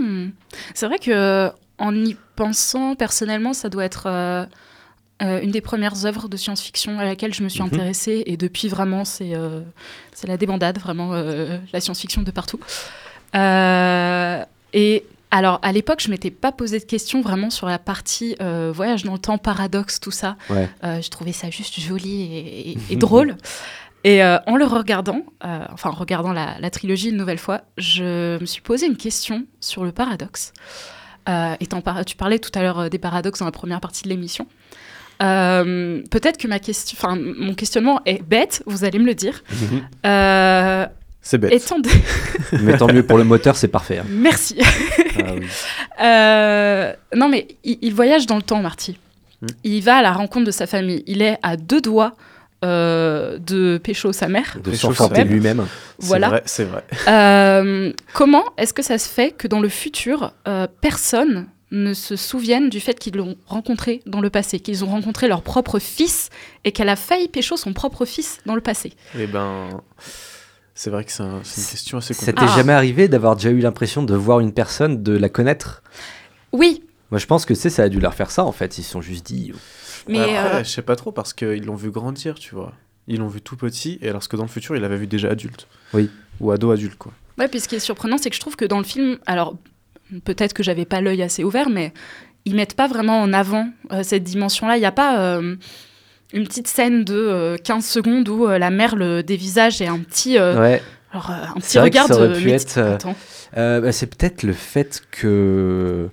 Speaker 10: Hmm. C'est vrai que en y pensant personnellement, ça doit être euh, euh, une des premières œuvres de science-fiction à laquelle je me suis
Speaker 1: Mhm.
Speaker 10: intéressée et depuis vraiment c'est euh, la débandade vraiment euh, la science-fiction de partout. Et alors à l'époque je m'étais pas posé de questions vraiment sur la partie euh, voyage dans le temps, paradoxe, tout ça.
Speaker 1: Ouais.
Speaker 10: Euh, je trouvais ça juste joli et, et- et drôle. Et euh, en le regardant, enfin en regardant la, la trilogie une nouvelle fois, je me suis posé une question sur le paradoxe. Euh, par- tu parlais tout à l'heure euh, des paradoxes dans la première partie de l'émission. Euh, Peut-être que ma question, enfin mon questionnement est bête, vous allez me le dire. Euh,
Speaker 8: C'est bête.
Speaker 10: étant de-
Speaker 1: Mais tant mieux pour le moteur, c'est parfait. hein.
Speaker 10: Merci.
Speaker 1: Ah oui.
Speaker 10: Euh, non, mais il, il voyage dans le temps, Marty.
Speaker 8: Hmm.
Speaker 10: Il va à la rencontre de sa famille. Il est à deux doigts euh, de pécho sa mère.
Speaker 1: De s'enfanter lui-même.
Speaker 8: C'est
Speaker 10: Voilà.
Speaker 8: vrai, C'est vrai.
Speaker 10: Euh, comment est-ce que ça se fait que dans le futur, euh, personne ne se souvienne du fait qu'ils l'ont rencontré dans le passé, qu'ils ont rencontré leur propre fils et qu'elle a failli pécho son propre fils dans le passé?
Speaker 8: Et ben, c'est vrai que c'est un- c'est une question assez
Speaker 1: Ça
Speaker 8: compliquée.
Speaker 1: t'est jamais arrivé d'avoir déjà eu l'impression de voir une personne, de la connaître?
Speaker 10: Oui,
Speaker 1: Moi, je pense que c'est ça a dû leur faire ça en fait. Ils se sont juste dit.
Speaker 10: Mais
Speaker 8: Après,
Speaker 10: euh,
Speaker 8: je sais pas trop parce qu'ils l'ont vu grandir, tu vois. Ils l'ont vu tout petit, et alors que dans le futur, il l'avait vu déjà adulte.
Speaker 1: Oui.
Speaker 8: Ou ado adulte, quoi.
Speaker 10: Ouais, puis ce qui est surprenant, c'est que je trouve que dans le film, alors peut-être que j'avais pas l'œil assez ouvert, mais ils mettent pas vraiment en avant euh, cette dimension-là. Il n'y a pas euh, une petite scène de euh, 15 secondes où euh, la mère le dévisage et un petit, euh,
Speaker 1: Ouais.
Speaker 10: alors, euh, un petit
Speaker 1: C'est vrai que
Speaker 10: regard
Speaker 1: ça aurait
Speaker 10: de
Speaker 1: pu être, bah, c'est peut-être le fait que.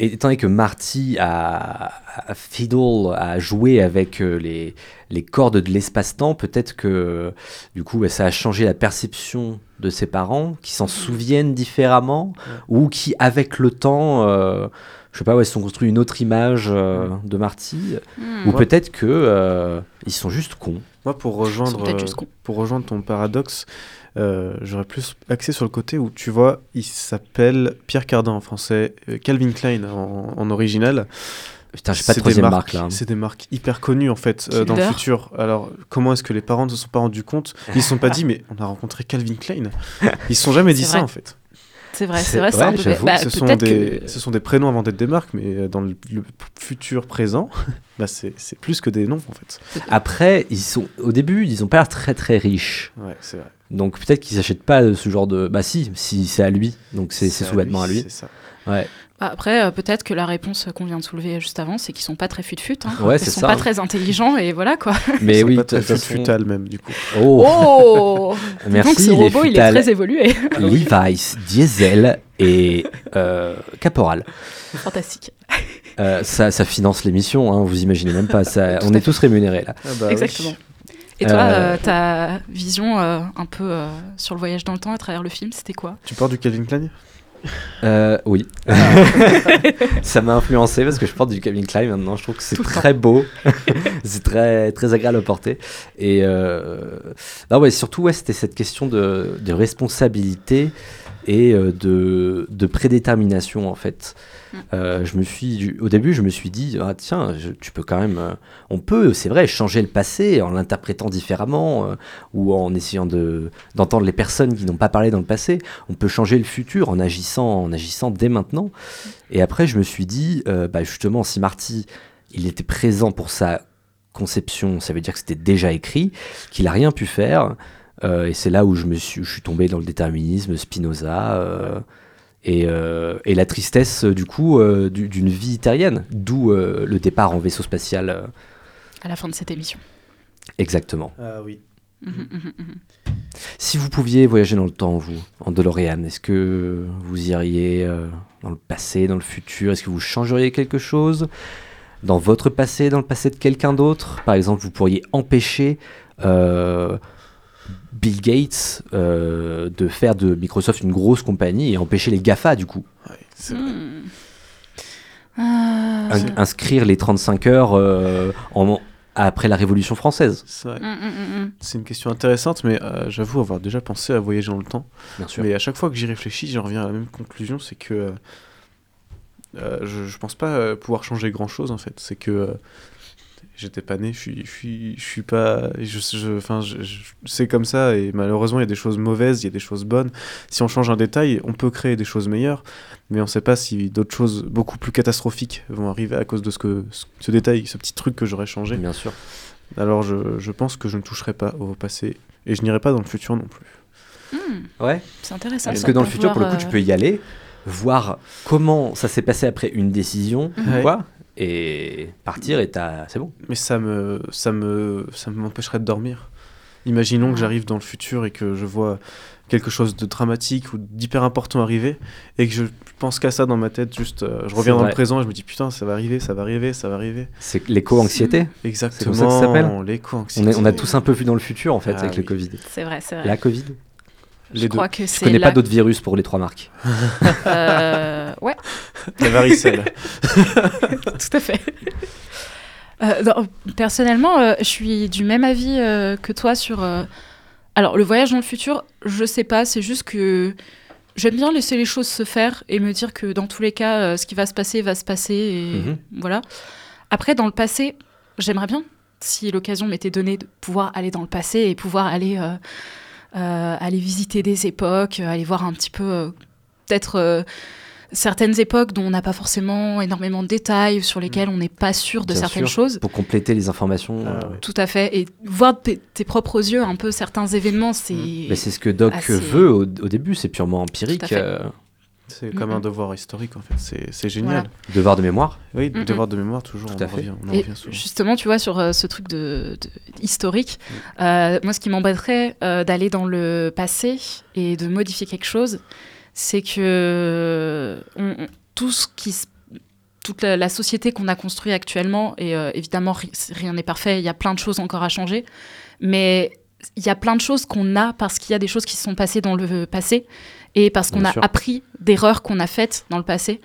Speaker 1: Étant donné que Marty a, a fiddle, a joué avec euh, les, les cordes de l'espace-temps, peut-être que du coup ça a changé la perception de ses parents, qui s'en souviennent différemment, ou qui avec le temps, euh, je sais pas, ouais, se sont construits une autre image euh, de Marty,
Speaker 10: Hmm.
Speaker 1: ou peut-être que euh, ils sont juste cons.
Speaker 8: Moi, pour rejoindre, euh, pour rejoindre ton paradoxe, euh, j'aurais plus axé sur le côté où, tu vois, il s'appelle Pierre Cardin en français, euh, Calvin Klein en, en original.
Speaker 1: Putain, j'ai pas de
Speaker 8: C'est des
Speaker 1: troisième
Speaker 8: marques-
Speaker 1: marque là. hein.
Speaker 8: C'est des marques hyper connues en fait euh, dans le futur. Alors comment est-ce que les parents ne se sont pas rendus compte? Ils se sont pas dit mais on a rencontré Calvin Klein. Ils se sont jamais dit ça
Speaker 10: vrai.
Speaker 8: en fait.
Speaker 10: C'est vrai,
Speaker 1: C'est-
Speaker 10: vrai, un peu. bah,
Speaker 8: ce, sont des,
Speaker 10: que-
Speaker 8: ce sont des prénoms avant d'être des marques, mais euh, dans le, le futur présent, bah c'est plus que des noms en fait.
Speaker 1: Après, ils sont au début, ils ont pas l'air très très riches.
Speaker 8: Ouais, c'est vrai.
Speaker 1: Donc peut-être qu'ils n'achètent pas ce genre de. Bah si, si c'est à lui. Donc c'est sous-vêtements à lui.
Speaker 8: C'est ça.
Speaker 1: Ouais.
Speaker 10: Bah, Après, euh, peut-être que la réponse qu'on vient de soulever juste avant, c'est qu'ils sont pas très fut-fut. Hein.
Speaker 1: Ouais,
Speaker 10: Ils sont
Speaker 1: ça,
Speaker 10: pas
Speaker 1: hein.
Speaker 10: très intelligents et voilà quoi.
Speaker 1: Mais
Speaker 8: Ils sont
Speaker 1: oui,
Speaker 8: pas
Speaker 1: de
Speaker 8: très
Speaker 1: toute façon-
Speaker 8: futal même du coup.
Speaker 1: Oh,
Speaker 10: Oh
Speaker 1: merci.
Speaker 10: Donc ce robot, il est très évolué.
Speaker 1: Levi's, Diesel et euh, Caporal.
Speaker 10: Fantastique.
Speaker 1: Euh, ça, ça finance l'émission, hein, vous imaginez même pas. Ça, on est tous rémunérés là.
Speaker 8: Ah bah oui.
Speaker 10: Exactement. Et toi,
Speaker 1: Euh,
Speaker 10: euh, ta vision euh, un peu euh, sur le voyage dans le temps à travers le film, c'était quoi?
Speaker 8: Tu parles du Calvin Klein?
Speaker 1: Euh, oui. ça m'a influencé parce que je porte du Calvin Klein maintenant. Je trouve que c'est très beau. c'est très, très agréable à porter. Et euh... non, ouais, surtout, ouais, c'était cette question de, de responsabilité et euh, de, de prédétermination en fait. Euh, je me suis, au début, je me suis dit, ah, tiens, je- tu peux quand même, euh, on peut, c'est vrai, changer le passé en l'interprétant différemment euh, ou en essayant de d'entendre les personnes qui n'ont pas parlé dans le passé. On peut changer le futur en agissant, en agissant dès maintenant. Et après, je me suis dit, euh, bah, justement, si Marty, il était présent pour sa conception, ça veut dire que c'était déjà écrit, qu'il a rien pu faire. Euh, et c'est là où je me suis, je suis tombé dans le déterminisme, Spinoza. euh, et, euh, et la tristesse du coup euh, du- d'une vie terrienne, d'où euh, le départ en vaisseau spatial. euh,
Speaker 10: à la fin de cette émission
Speaker 1: exactement.
Speaker 8: Ah oui.
Speaker 10: Mhm, mhm, mhm.
Speaker 1: Si vous pouviez voyager dans le temps, vous, en DeLorean, est-ce que vous iriez euh, dans le passé, dans le futur? Est-ce que vous changeriez quelque chose? Dans votre passé, dans le passé de quelqu'un d'autre? Par exemple, vous pourriez empêcher euh, Bill Gates euh, de faire de Microsoft une grosse compagnie et empêcher les GAFA, du coup.
Speaker 8: Ouais, c'est vrai.
Speaker 10: Hmm. Ah,
Speaker 1: In- inscrire les 35 heures euh, en- après la Révolution française.
Speaker 8: C'est vrai.
Speaker 10: hmm, hmm.
Speaker 8: C'est une question intéressante, mais euh, j'avoue avoir déjà pensé à voyager dans le temps.
Speaker 1: Bien sûr.
Speaker 8: Mais à chaque fois que j'y réfléchis, j'en reviens à la même conclusion, c'est que euh, euh, je, je pense pas pouvoir changer grand chose en fait. C'est que euh, j'étais pas né, je suis, je suis, je suis pas, je, je, enfin, je- je- c'est comme ça et malheureusement il y a des choses mauvaises, il y a des choses bonnes. Si on change un détail, on peut créer des choses meilleures, mais on sait pas si d'autres choses beaucoup plus catastrophiques vont arriver à cause de ce que ce, ce détail, ce petit truc que j'aurais changé.
Speaker 1: Bien sûr.
Speaker 8: Alors je, je pense que je ne toucherai pas au passé et je n'irai pas dans le futur non plus.
Speaker 10: Hmm.
Speaker 1: Ouais.
Speaker 10: C'est intéressant.
Speaker 1: Parce que dans le futur, pour le coup, tu peux y aller, voir comment ça s'est passé après une décision, quoi, et partir et t'as- c'est bon.
Speaker 8: Mais ça me, ça me, ça m'empêcherait de dormir. Imaginons que j'arrive dans le futur et que je vois quelque chose de dramatique ou d'hyper important arriver et que je pense qu'à ça dans ma tête, juste euh, je reviens dans
Speaker 1: vrai.
Speaker 8: le présent et je me dis putain, ça va arriver, ça va arriver, ça va arriver.
Speaker 1: C'est l'éco-anxiété.
Speaker 8: Exactement.
Speaker 1: C'est comme ça que ça s'appelle On,
Speaker 8: L'éco-anxiété.
Speaker 1: est- on a tous un peu vu dans le futur en fait
Speaker 8: Ah
Speaker 1: avec le
Speaker 8: oui.
Speaker 1: Covid.
Speaker 10: C'est vrai, c'est vrai.
Speaker 1: La Covid
Speaker 10: je
Speaker 8: deux.
Speaker 10: crois que
Speaker 1: Je
Speaker 10: c'est
Speaker 1: connais
Speaker 10: la-
Speaker 1: pas d'autres virus pour les trois marques.
Speaker 10: Euh, ouais,
Speaker 8: La varicelle.
Speaker 10: tout à fait. Euh, non, personnellement, euh, je suis du même avis euh, que toi sur. euh, Alors, le voyage dans le futur, je sais pas, c'est juste que j'aime bien laisser les choses se faire et me dire que dans tous les cas, euh, ce qui va se passer va se passer et
Speaker 1: Mhm.
Speaker 10: voilà. Après, dans le passé, j'aimerais bien, si l'occasion m'était donnée de pouvoir aller dans le passé et pouvoir aller, aller visiter des époques, euh, aller voir un petit peu, euh, peut-être euh, certaines époques dont on n'a pas forcément énormément de détails, sur lesquelles on n'est pas sûr de
Speaker 1: Bien
Speaker 10: certaines
Speaker 1: sûr,
Speaker 10: choses.
Speaker 1: Pour compléter les informations. Euh,
Speaker 8: ouais.
Speaker 10: Tout à fait. Et voir de tes, tes propres yeux un peu certains événements, c'est.
Speaker 1: mais c'est ce que Doc
Speaker 10: assez-
Speaker 1: veut au, au début, c'est purement empirique.
Speaker 10: Tout à fait.
Speaker 1: euh,
Speaker 8: C'est comme un devoir historique en fait, c'est génial.
Speaker 10: Voilà.
Speaker 1: devoir de mémoire.
Speaker 8: Oui, devoir de mémoire toujours,
Speaker 1: Tout
Speaker 8: on
Speaker 1: à fait.
Speaker 8: on
Speaker 10: Et
Speaker 8: revient
Speaker 10: justement, tu vois, sur euh, ce truc de, de- historique, euh, moi, ce qui m'embêterait euh, d'aller dans le passé et de modifier quelque chose, c'est que on- on- tout ce qui se- toute la, la société qu'on a construite actuellement, et évidemment, ri- rien n'est parfait, il y a plein de choses encore à changer, mais il y a plein de choses qu'on a parce qu'il y a des choses qui se sont passées dans le passé et parce qu'on a
Speaker 1: sûr.
Speaker 10: appris d'erreurs qu'on a faites dans le passé.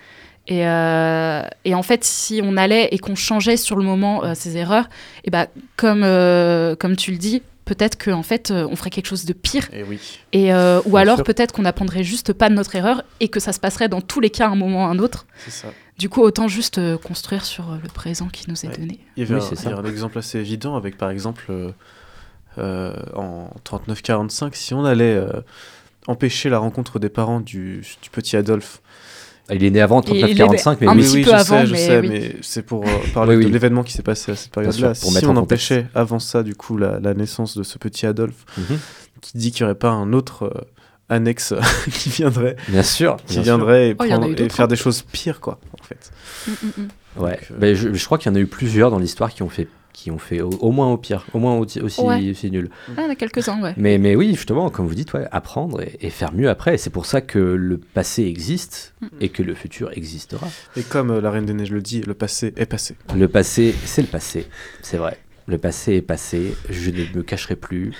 Speaker 10: Et, euh, et en fait, si on allait et qu'on changeait sur le moment euh, ces erreurs, et ben comme, euh, comme tu le dis, peut-être qu'en fait, euh, on ferait quelque chose de pire.
Speaker 8: Et oui.
Speaker 10: Et, euh, ou
Speaker 1: Bien
Speaker 10: alors peut-être qu'on n'apprendrait juste pas de notre erreur et que ça se passerait dans tous les cas à un moment ou à un autre.
Speaker 8: C'est ça.
Speaker 10: Du coup, autant juste euh, construire sur euh, le présent qui nous est
Speaker 8: Ouais.
Speaker 10: donné.
Speaker 8: Il y avait
Speaker 1: Oui,
Speaker 8: un, y a un exemple assez évident avec par exemple euh, euh, en 39-45, si on allait empêcher la rencontre des parents du, du petit Adolphe.
Speaker 1: Il est né avant
Speaker 10: Il- il est né
Speaker 1: 39-45, mais
Speaker 10: un
Speaker 1: oui.
Speaker 10: petit
Speaker 8: oui,
Speaker 10: peu
Speaker 8: je
Speaker 10: avant,
Speaker 8: sais, je
Speaker 10: mais
Speaker 8: sais,
Speaker 10: oui.
Speaker 8: mais c'est pour euh, parler
Speaker 1: Oui,
Speaker 8: de l'événement qui s'est passé à cette période-là. Si on
Speaker 1: en contexte.
Speaker 8: empêchait avant ça, du coup, la, la naissance de ce petit Adolphe,
Speaker 1: Mhm.
Speaker 8: qui dit qu'il n'y aurait pas un autre euh, annexe qui viendrait,
Speaker 1: Bien sûr.
Speaker 8: qui
Speaker 1: bien sûr.
Speaker 8: viendrait et,
Speaker 10: Oh,
Speaker 8: prendre- et faire
Speaker 10: hein.
Speaker 8: des choses pires, quoi, en fait.
Speaker 10: Mm, mm, mm.
Speaker 1: Ouais.
Speaker 8: Donc, euh,
Speaker 1: Ben, je, je crois qu'il y en a eu plusieurs dans l'histoire qui ont fait, qui ont fait au, au moins au pire, au moins aussi, aussi,
Speaker 10: Ouais.
Speaker 1: aussi nul.
Speaker 10: Ah, il y en a quelques-uns, ouais.
Speaker 1: Mais, mais oui, justement, comme vous dites, ouais, apprendre et, et faire mieux après. Et c'est pour ça que le passé existe et que le futur existera.
Speaker 8: Et comme euh, la Reine des Neiges le dit, le passé est passé.
Speaker 1: Le passé, c'est le passé, c'est vrai. Le passé est passé, je ne me cacherai plus.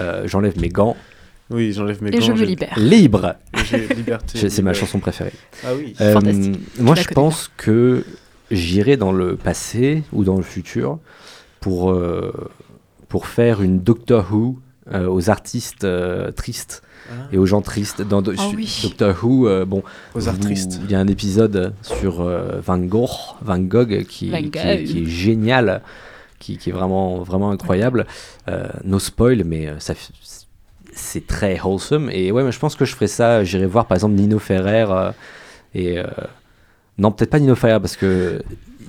Speaker 1: Euh, J'enlève mes gants.
Speaker 8: Oui, j'enlève mes
Speaker 10: Et
Speaker 8: gants.
Speaker 10: je me libère.
Speaker 1: Libre
Speaker 8: J'ai liberté.
Speaker 1: C'est ma chanson préférée.
Speaker 8: Ah oui.
Speaker 1: Euh,
Speaker 10: Fantastique.
Speaker 1: moi, je pense que j'irai dans le passé ou dans le futur pour, euh, pour faire une Doctor Who euh, aux artistes euh, tristes
Speaker 8: Ah.
Speaker 1: et aux gens tristes. Dans Do-
Speaker 10: Oh oui.
Speaker 1: Doctor Who, euh, bon,
Speaker 8: Aux
Speaker 1: vous-
Speaker 8: artistes.
Speaker 1: Il y a un épisode sur euh, Van Gogh, Van Gogh qui,
Speaker 10: Van
Speaker 1: qui, est, qui est génial, qui, qui est vraiment, vraiment incroyable. Euh, no spoil, mais ça, c'est très wholesome. Et ouais, mais je pense que je ferais ça. J'irai voir par exemple Nino Ferrer euh, et euh, non, peut-être pas Nino Ferrer parce que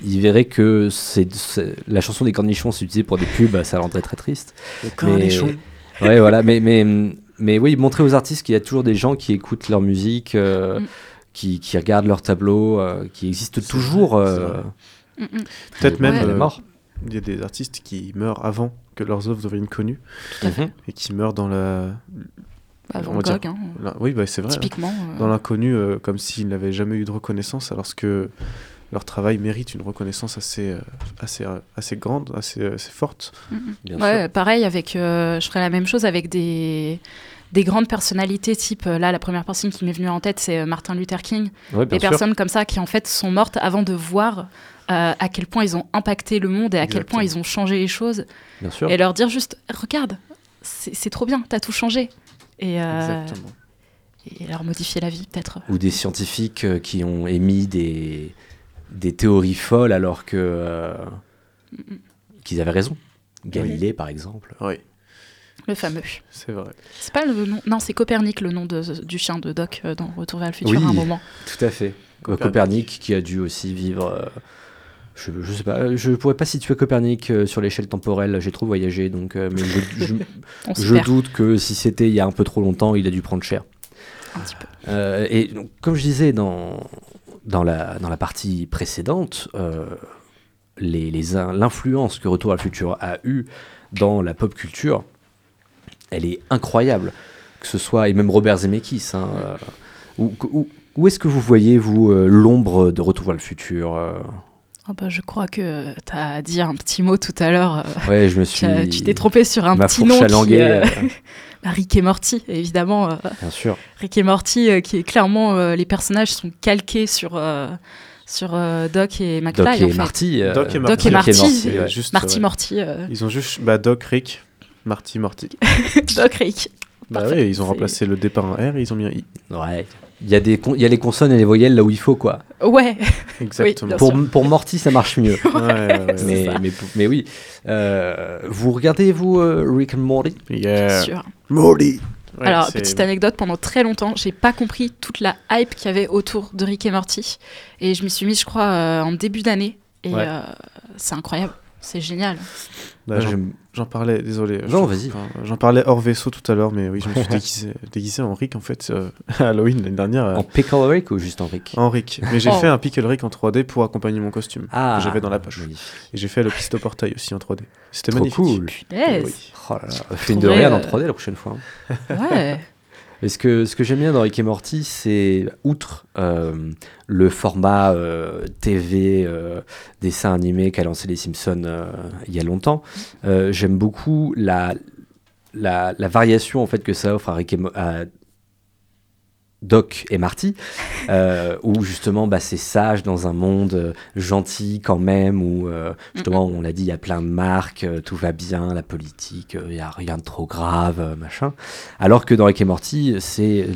Speaker 1: il verrait que c'est c'est- la chanson des cornichons c'est utilisé pour des pubs, ça rendrait très triste.
Speaker 8: Le cornichon.
Speaker 1: Ouais, voilà, mais, mais, mais oui, montrer aux artistes qu'il y a toujours des gens qui écoutent leur musique, euh,
Speaker 10: Mm.
Speaker 1: qui, qui regardent leurs tableaux, euh, qui existent
Speaker 8: C'est
Speaker 1: toujours.
Speaker 8: vrai,
Speaker 1: euh.
Speaker 10: Mm, mm.
Speaker 8: Peut-être même euh,
Speaker 1: mort.
Speaker 8: il y a des artistes qui meurent avant que leurs œuvres deviennent connues et qui meurent dans la.
Speaker 10: Bah, Van
Speaker 8: dire-
Speaker 10: hein,
Speaker 8: la- Oui, bah, c'est vrai. hein.
Speaker 10: typiquement. euh,
Speaker 8: Dans l'inconnu, euh, comme s'ils n'avaient jamais eu de reconnaissance, alors que leur travail mérite une reconnaissance assez, euh, assez, assez grande, assez, assez forte.
Speaker 10: mm, mm.
Speaker 1: Bien
Speaker 10: Ouais,
Speaker 1: sûr.
Speaker 10: pareil, avec, euh, je ferais la même chose avec des, des grandes personnalités, type, là, la première personne qui m'est venue en tête, c'est Martin Luther King.
Speaker 1: Ouais, bien
Speaker 10: des
Speaker 1: sûr.
Speaker 10: personnes comme ça qui, en fait, sont mortes avant de voir euh, à quel point ils ont impacté le monde et à quel point ils ont changé les choses.
Speaker 1: Bien sûr.
Speaker 10: Et leur dire juste, regarde, c'est c'est trop bien, t'as tout changé. Et, euh, et leur modifier la vie, peut-être.
Speaker 1: Ou des scientifiques euh, qui ont émis des, des théories folles alors que euh, qu'ils avaient raison. Galilée, par exemple.
Speaker 8: Oui,
Speaker 10: Le fameux.
Speaker 8: c'est vrai.
Speaker 10: C'est pas le nom. Non, c'est Copernic, le nom de- du chien de Doc dans Retour vers le futur
Speaker 1: Oui.
Speaker 10: à un moment.
Speaker 1: Tout à fait.
Speaker 8: Copernic.
Speaker 1: Copernic, qui a dû aussi vivre. euh, je, je sais pas, je pourrais pas situer Copernic euh, sur l'échelle temporelle. J'ai trop voyagé, donc. euh, mais je, doute que si c'était il y a un peu trop longtemps, il a dû prendre cher.
Speaker 10: un petit peu.
Speaker 1: Euh, et donc, comme je disais dans, dans, la, dans la partie précédente, euh, les- les in- l'influence que Retour à le futur a eue dans la pop culture, elle est incroyable. que ce soit, et même Robert Zemeckis. hein, euh, où où- où est-ce que vous voyez, vous, euh, l'ombre de Retour vers le futur euh?
Speaker 10: Oh bah, je crois que tu as dit un petit mot tout à l'heure. euh,
Speaker 1: Ouais, je me suis-
Speaker 10: Tu t'es trompé sur un
Speaker 1: ma
Speaker 10: petit nom. qui, euh,
Speaker 1: euh.
Speaker 10: bah, Rick et Morty, évidemment. euh,
Speaker 1: Bien sûr.
Speaker 10: Rick et Morty, euh, qui est clairement. euh, les personnages sont calqués sur. euh, sur euh, Doc et McFly,
Speaker 1: Doc et
Speaker 10: en fait.
Speaker 1: Marty, euh,
Speaker 8: Doc et
Speaker 10: Doc
Speaker 8: Marty.
Speaker 10: et Marty,
Speaker 1: Marty,
Speaker 8: ouais.
Speaker 10: euh,
Speaker 8: Juste,
Speaker 10: Marty
Speaker 8: ouais.
Speaker 10: Morty, euh,
Speaker 8: Ils ont juste bah, Doc, Rick, Marty, Morty.
Speaker 10: Doc Rick.
Speaker 8: Bah
Speaker 10: Parfait.
Speaker 8: oui, ils ont remplacé le D par un R et ils ont mis un I.
Speaker 1: Ouais. Il y, a des con- il y a les consonnes et les voyelles là où il faut, quoi.
Speaker 10: Ouais.
Speaker 8: Exactement.
Speaker 10: bien
Speaker 1: Pour, pour Morty, ça marche mieux.
Speaker 8: Ouais, ouais, ouais,
Speaker 1: mais, mais, mais oui. Euh, vous regardez, vous, euh, Rick and Morty?
Speaker 8: Yeah.
Speaker 10: Sûr.
Speaker 8: Morty. Ouais,
Speaker 10: Alors,
Speaker 8: c'est-
Speaker 10: petite anecdote, pendant très longtemps, j'ai pas compris toute la hype qu'il y avait autour de Rick et Morty. Et je m'y suis mise, je crois, euh, en début d'année. Et
Speaker 1: Ouais.
Speaker 10: euh, c'est incroyable. C'est génial.
Speaker 8: Bah,
Speaker 1: Moi,
Speaker 8: j'en- parlais, désolé.
Speaker 1: Non,
Speaker 8: J'en-
Speaker 1: vas-y.
Speaker 8: J'en parlais hors vaisseau tout à l'heure, mais oui, je me suis déguisé, déguisé en Rick en fait euh, à Halloween l'année dernière. euh,
Speaker 1: En Pickle Rick ou juste en Rick
Speaker 8: en Rick. Mais j'ai
Speaker 10: Oh.
Speaker 8: fait un Pickle Rick en 3D pour accompagner mon costume
Speaker 1: Ah,
Speaker 8: que j'avais dans la poche. Et j'ai fait le pisto portail aussi en 3D. C'était
Speaker 1: Trop
Speaker 8: magnifique.
Speaker 1: cool.
Speaker 8: Oui.
Speaker 1: Oh là là, fais une de rien en
Speaker 10: euh,
Speaker 1: 3D la prochaine fois. hein.
Speaker 10: Ouais.
Speaker 1: Et ce que, ce que j'aime bien dans Rick et Morty, c'est, outre euh, le format euh, TV, euh, dessin animé qu'a lancé les Simpsons il y a longtemps, j'aime beaucoup la, la, variation en fait, que ça offre à, Rick et Mo- à Doc et Marty, euh, où justement bah, c'est sage dans un monde euh, gentil quand même, où euh, justement on l'a dit, il y a plein de marques, euh, tout va bien, la politique, euh, il n'y a rien de trop grave, euh, machin. Alors que dans Rick et Morty, c'est.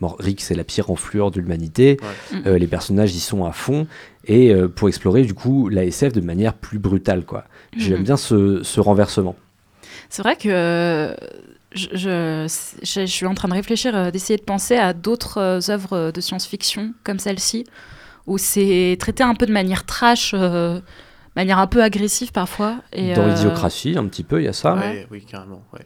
Speaker 1: Bon, Rick, c'est la pire enflure de l'humanité.
Speaker 10: Ouais.
Speaker 1: Euh, les personnages y sont à fond. Et euh, pour explorer, du coup, la SF de manière plus brutale, quoi. J'aime bien ce, ce renversement.
Speaker 10: C'est vrai que euh, je, je, je- je suis en train de réfléchir, euh, d'essayer de penser à d'autres euh, œuvres de science-fiction comme celle-ci, où c'est traité un peu de manière trash, euh, manière un peu agressive parfois. Et,
Speaker 1: Dans
Speaker 10: euh,
Speaker 1: Idiocratie, un petit peu, il y a ça.
Speaker 8: Ouais, oui, carrément. Ouais.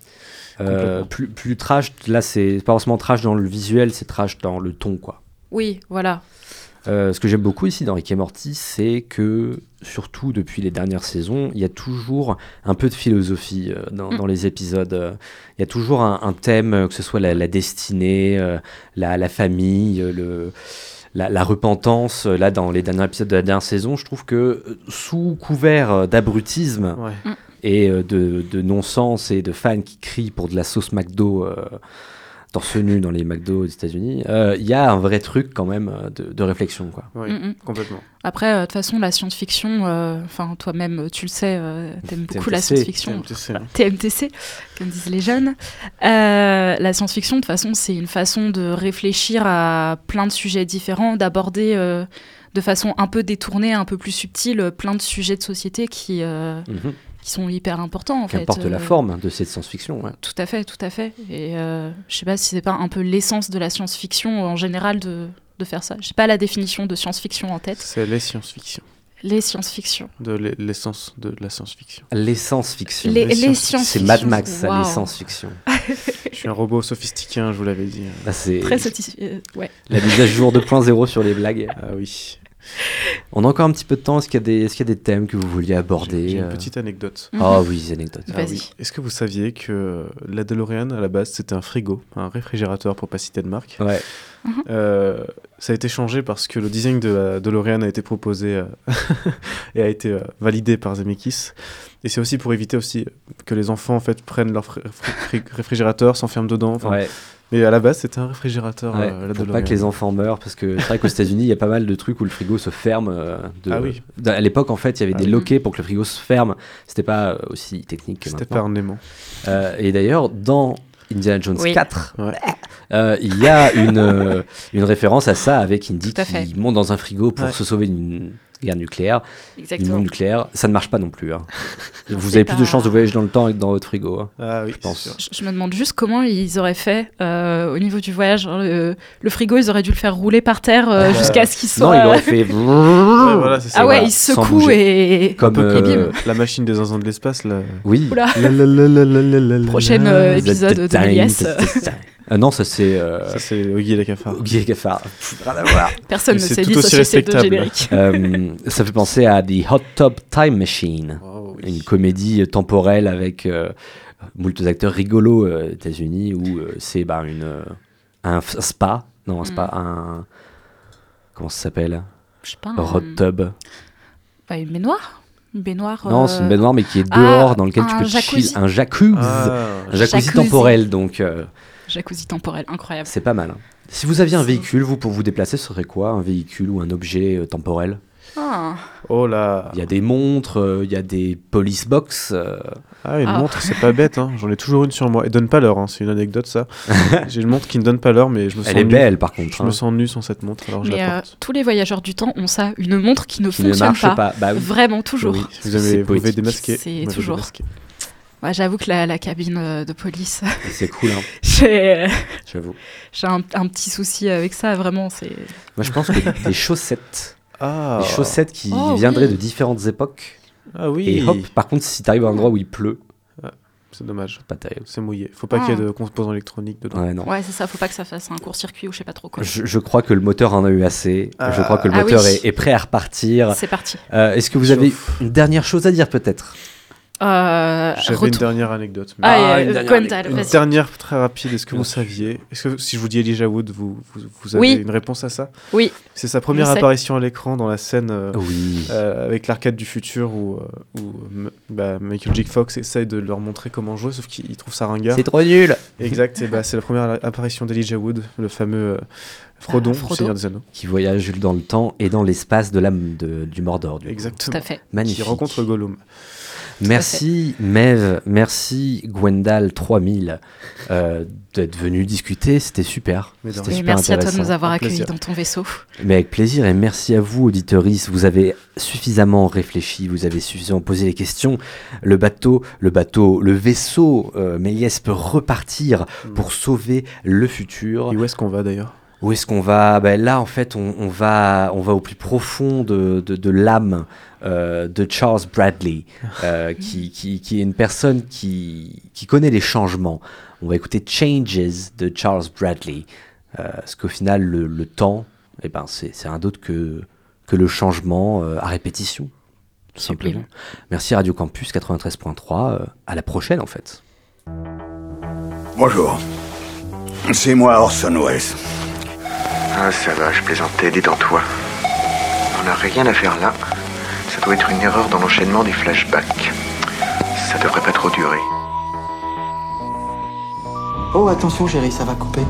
Speaker 1: Euh,
Speaker 8: complètement.
Speaker 1: plus, plus trash, là, c'est pas forcément trash dans le visuel, c'est trash dans le ton, quoi.
Speaker 10: Oui, voilà.
Speaker 1: Euh, ce que j'aime beaucoup ici dans Rick et Morty, c'est que, surtout depuis les dernières saisons, il y a toujours un peu de philosophie euh, dans,
Speaker 10: Mm.
Speaker 1: dans les épisodes. Euh, Il y a toujours un, un thème, euh, que ce soit la, la destinée, la, la famille, le, la, la repentance. Là, dans les derniers épisodes de la dernière saison, je trouve que, sous couvert d'abrutisme
Speaker 8: Ouais.
Speaker 1: Et de, de non-sens et de fans qui crient pour de la sauce McDo torse nu dans les McDo aux États-Unis, euh, il y a un vrai truc quand même euh, de, de réflexion. Quoi.
Speaker 8: Oui,
Speaker 10: Mm, mm.
Speaker 8: complètement.
Speaker 10: Après, euh, de toute façon, la science-fiction, euh, enfin, toi-même, tu le sais, euh, t'aimes beaucoup la
Speaker 1: TMTC.
Speaker 10: science-fiction.
Speaker 8: TMTC.
Speaker 10: TMTC, comme disent les jeunes. Euh, la science-fiction, de toute façon, c'est une façon de réfléchir à plein de sujets différents, d'aborder euh, de façon un peu détournée, un peu plus subtile, euh, plein de sujets de société qui, euh,
Speaker 1: Mhm.
Speaker 10: Qui sont hyper importants, en fait.
Speaker 1: Qu'importe la
Speaker 10: Euh,
Speaker 1: forme de cette science-fiction. ouais.
Speaker 10: Tout à fait, tout à fait. Et euh, je sais pas si c'est pas un peu l'essence de la science-fiction en général de, de faire ça. J'ai pas la définition de science-fiction en tête.
Speaker 8: C'est les science-fiction.
Speaker 10: Les science-fiction.
Speaker 8: De l'e- l'essence de la science-fiction.
Speaker 1: L'essence-fiction.
Speaker 10: Les, les
Speaker 8: science-
Speaker 10: science-fiction.
Speaker 1: C'est Mad Max, ça,
Speaker 10: Waouh.
Speaker 1: l'essence-fiction.
Speaker 8: Je suis un robot sophistiqué, hein, je vous l'avais dit.
Speaker 1: Là, c'est
Speaker 10: Très satisfait. euh, ouais.
Speaker 1: la mise à jour 2.0 sur les blagues.
Speaker 8: Ah oui.
Speaker 1: On a encore un petit peu de temps. Est-ce qu'il y, a des- est-ce qu'il y a des thèmes que vous vouliez aborder
Speaker 8: j'ai une
Speaker 1: euh
Speaker 8: petite anecdote.
Speaker 1: Ah oui, des anecdotes.
Speaker 8: Ah oui. Est-ce que vous saviez que la DeLorean, à la base, c'était un frigo, un réfrigérateur pour pas citer de marque
Speaker 1: Ouais.
Speaker 8: Euh, Ça a été changé parce que le design de la DeLorean a été proposé euh, et a été euh, validé par Zemeckis. Et c'est aussi pour éviter aussi que les enfants en fait prennent leur fri- fri- réfrigérateur, s'enferment dedans.
Speaker 1: Ouais.
Speaker 8: Mais à la base, c'était un réfrigérateur.
Speaker 1: Ouais,
Speaker 8: euh, la
Speaker 1: pour pas que les enfants meurent, parce que c'est vrai qu'aux États-Unis, il y a pas mal de trucs où le frigo se ferme. euh, de-
Speaker 8: Ah oui.
Speaker 1: À l'époque, en fait, il y avait
Speaker 8: Ah
Speaker 1: des
Speaker 8: oui.
Speaker 1: loquets pour que le frigo se ferme. C'était pas euh, aussi technique que
Speaker 8: C'était
Speaker 1: maintenant.
Speaker 8: pas un aimant.
Speaker 1: Euh, et d'ailleurs, dans Indiana Jones
Speaker 10: Oui.
Speaker 1: 4,
Speaker 8: Ouais.
Speaker 1: euh, il y a une, euh, une référence à ça avec Indy qui monte dans un frigo pour
Speaker 8: Ouais.
Speaker 1: se sauver d'une guerre nucléaire.
Speaker 10: Exactement.
Speaker 1: nucléaire, ça ne marche pas non plus. hein. Vous avez plus de chances de voyager dans le temps que dans votre frigo. hein.
Speaker 8: Ah oui,
Speaker 1: Je pense.
Speaker 8: c'est sûr.
Speaker 10: Je, je me demande juste comment ils auraient fait euh, au niveau du voyage. Genre, Le, le frigo, ils auraient dû le faire rouler par terre euh,
Speaker 1: Euh,
Speaker 10: jusqu'à ce qu'il soit.
Speaker 1: Non, il aurait fait.
Speaker 8: Ouais, voilà, c'est ça.
Speaker 10: ah ouais,
Speaker 1: voilà,
Speaker 10: il secoue et.
Speaker 1: Comme. Euh.
Speaker 8: La machine des zinzins de l'espace, là.
Speaker 1: oui.
Speaker 10: Euh, épisode de.
Speaker 1: Ah non, ça c'est. euh,
Speaker 8: Ça, c'est Oggy et les cafards.
Speaker 1: Guy et Cafard. Pff, rien à voir.
Speaker 10: Personne ne
Speaker 8: c'est
Speaker 10: s'est
Speaker 8: tout
Speaker 10: dit
Speaker 8: aussi
Speaker 10: société de
Speaker 8: respectable.
Speaker 10: générique.
Speaker 1: Euh, ça fait penser à The Hot Tub Time Machine,
Speaker 8: Oh, oui.
Speaker 1: une comédie temporelle avec euh, moult acteurs rigolos euh, aux États-Unis où euh, c'est bah, une, euh, un spa, non, un spa, un. Comment ça s'appelle?
Speaker 10: Je sais pas.
Speaker 1: Un- hot tub.
Speaker 10: Pas une baignoire Une baignoire.
Speaker 1: Non,
Speaker 10: euh,
Speaker 1: c'est une baignoire, mais qui est
Speaker 10: ah,
Speaker 1: dehors, dans lequel tu
Speaker 10: un
Speaker 1: peux
Speaker 10: jacuzzi.
Speaker 1: chill. Un jacuzzi.
Speaker 8: Ah,
Speaker 1: un jacuzzi,
Speaker 10: Jacuzzi.
Speaker 1: temporel, donc euh,
Speaker 10: Jacuzzi temporel, incroyable.
Speaker 1: c'est pas mal. hein. Si vous aviez un véhicule, vous, pour vous déplacer, ce serait quoi? Un véhicule ou un objet euh, temporel?
Speaker 10: Ah.
Speaker 8: Oh là.
Speaker 1: Il y a des montres, euh, il y a des police box. euh,
Speaker 8: Ah, une
Speaker 10: Ah.
Speaker 8: montre, c'est pas bête. Hein. J'en ai toujours une sur moi. Et donne pas l'heure, hein. c'est une anecdote ça. J'ai une montre qui ne donne pas l'heure, mais je me sens
Speaker 1: Elle est
Speaker 8: nu.
Speaker 1: belle, par contre.
Speaker 8: Je
Speaker 1: hein,
Speaker 8: me sens nu sans cette montre, alors je
Speaker 10: Mais
Speaker 8: la
Speaker 10: euh,
Speaker 8: porte.
Speaker 10: tous les voyageurs du temps ont ça, une montre qui ne
Speaker 1: qui ne
Speaker 10: fonctionne
Speaker 1: marche
Speaker 10: pas.
Speaker 1: pas. Bah oui.
Speaker 10: Vraiment, toujours.
Speaker 1: Oui,
Speaker 8: Vous avez, vous
Speaker 1: poétique.
Speaker 8: avez démasqué.
Speaker 10: C'est toujours.
Speaker 8: démasqué.
Speaker 10: Ouais, J'avoue que la, la cabine euh, de police,
Speaker 1: C'est cool, hein,
Speaker 10: j'ai
Speaker 1: j'avoue.
Speaker 10: j'ai un, un petit souci avec ça, vraiment. c'est
Speaker 1: Moi, je pense que des chaussettes,
Speaker 8: Ah.
Speaker 1: des chaussettes qui
Speaker 10: Oh,
Speaker 1: viendraient
Speaker 10: oui.
Speaker 1: de différentes époques.
Speaker 8: Ah oui.
Speaker 1: Et hop, par contre, si t'arrives à un endroit où il pleut,
Speaker 8: C'est dommage.
Speaker 1: pas terrible.
Speaker 8: C'est mouillé. Faut pas
Speaker 10: Ah.
Speaker 8: qu'il y ait de composants électroniques dedans.
Speaker 1: Ouais,
Speaker 10: c'est ça, faut pas que ça fasse un court-circuit ou je sais pas trop quoi.
Speaker 1: Je, je crois que le moteur en a eu assez.
Speaker 8: Ah.
Speaker 1: Je crois que le
Speaker 10: Ah
Speaker 1: moteur
Speaker 10: oui.
Speaker 1: est, est prêt à repartir.
Speaker 10: C'est parti.
Speaker 1: Euh, Est-ce que vous
Speaker 8: Chauffe.
Speaker 1: avez une dernière chose à dire peut-être?
Speaker 10: Euh,
Speaker 8: J'avais une dernière anecdote. mais-
Speaker 10: Ah,
Speaker 1: Ah, une dernière
Speaker 8: Une très rapide. Est-ce que vous saviez Est-ce que si je vous dis Elijah Wood, vous, vous, vous avez
Speaker 10: Oui.
Speaker 8: une réponse à ça?
Speaker 10: Oui.
Speaker 8: C'est sa première
Speaker 10: Je sais.
Speaker 8: apparition à l'écran dans la scène euh,
Speaker 1: Oui.
Speaker 8: euh, avec l'arcade du futur où, bah, Michael J. Fox essaye de leur montrer comment jouer, sauf qu'il trouve ça ringard.
Speaker 1: C'est trop nul
Speaker 8: Exact. Et bah, c'est la première apparition d'Elijah Wood, le fameux euh, Frodon,
Speaker 10: Ah,
Speaker 8: du
Speaker 10: Frodo.
Speaker 8: Seigneur des Anneaux.
Speaker 1: Qui voyage dans le temps et dans l'espace de l'âme du Mordor. Du coup.
Speaker 8: Exactement.
Speaker 10: Tout à fait.
Speaker 1: Magnifique.
Speaker 8: Qui rencontre Gollum.
Speaker 1: Merci Mev, merci Gwendal 3000 euh, d'être venu discuter, c'était super.
Speaker 8: Mais.
Speaker 10: Et
Speaker 1: super
Speaker 10: merci à toi de nous avoir accueillis dans ton vaisseau.
Speaker 1: Mais avec plaisir et merci à vous auditeuristes, vous avez suffisamment réfléchi, vous avez suffisamment posé les questions. Le bateau, le bateau, le vaisseau euh, Méliès peut repartir pour sauver le futur.
Speaker 8: Et où est-ce qu'on va d'ailleurs?
Speaker 1: Où est-ce qu'on va? Ben Là, en fait, on, on va, on va au plus profond de, de, de l'âme euh, de Charles Bradley, euh, qui, qui, qui est une personne qui, qui connaît les changements. On va écouter Changes de Charles Bradley, euh, parce qu'au final, le, le temps, eh ben, c'est c'est rien d'autre que, que le changement euh, à répétition, tout simplement. Merci Radio Campus 93.3, euh, à la prochaine en fait.
Speaker 11: Bonjour. C'est moi Orson Welles.
Speaker 12: Ah, ça va, je plaisantais, détends-toi. On n'a rien à faire là. Ça doit être une erreur dans l'enchaînement des flashbacks. Ça devrait pas trop durer.
Speaker 13: Oh, attention, chérie, ça va couper.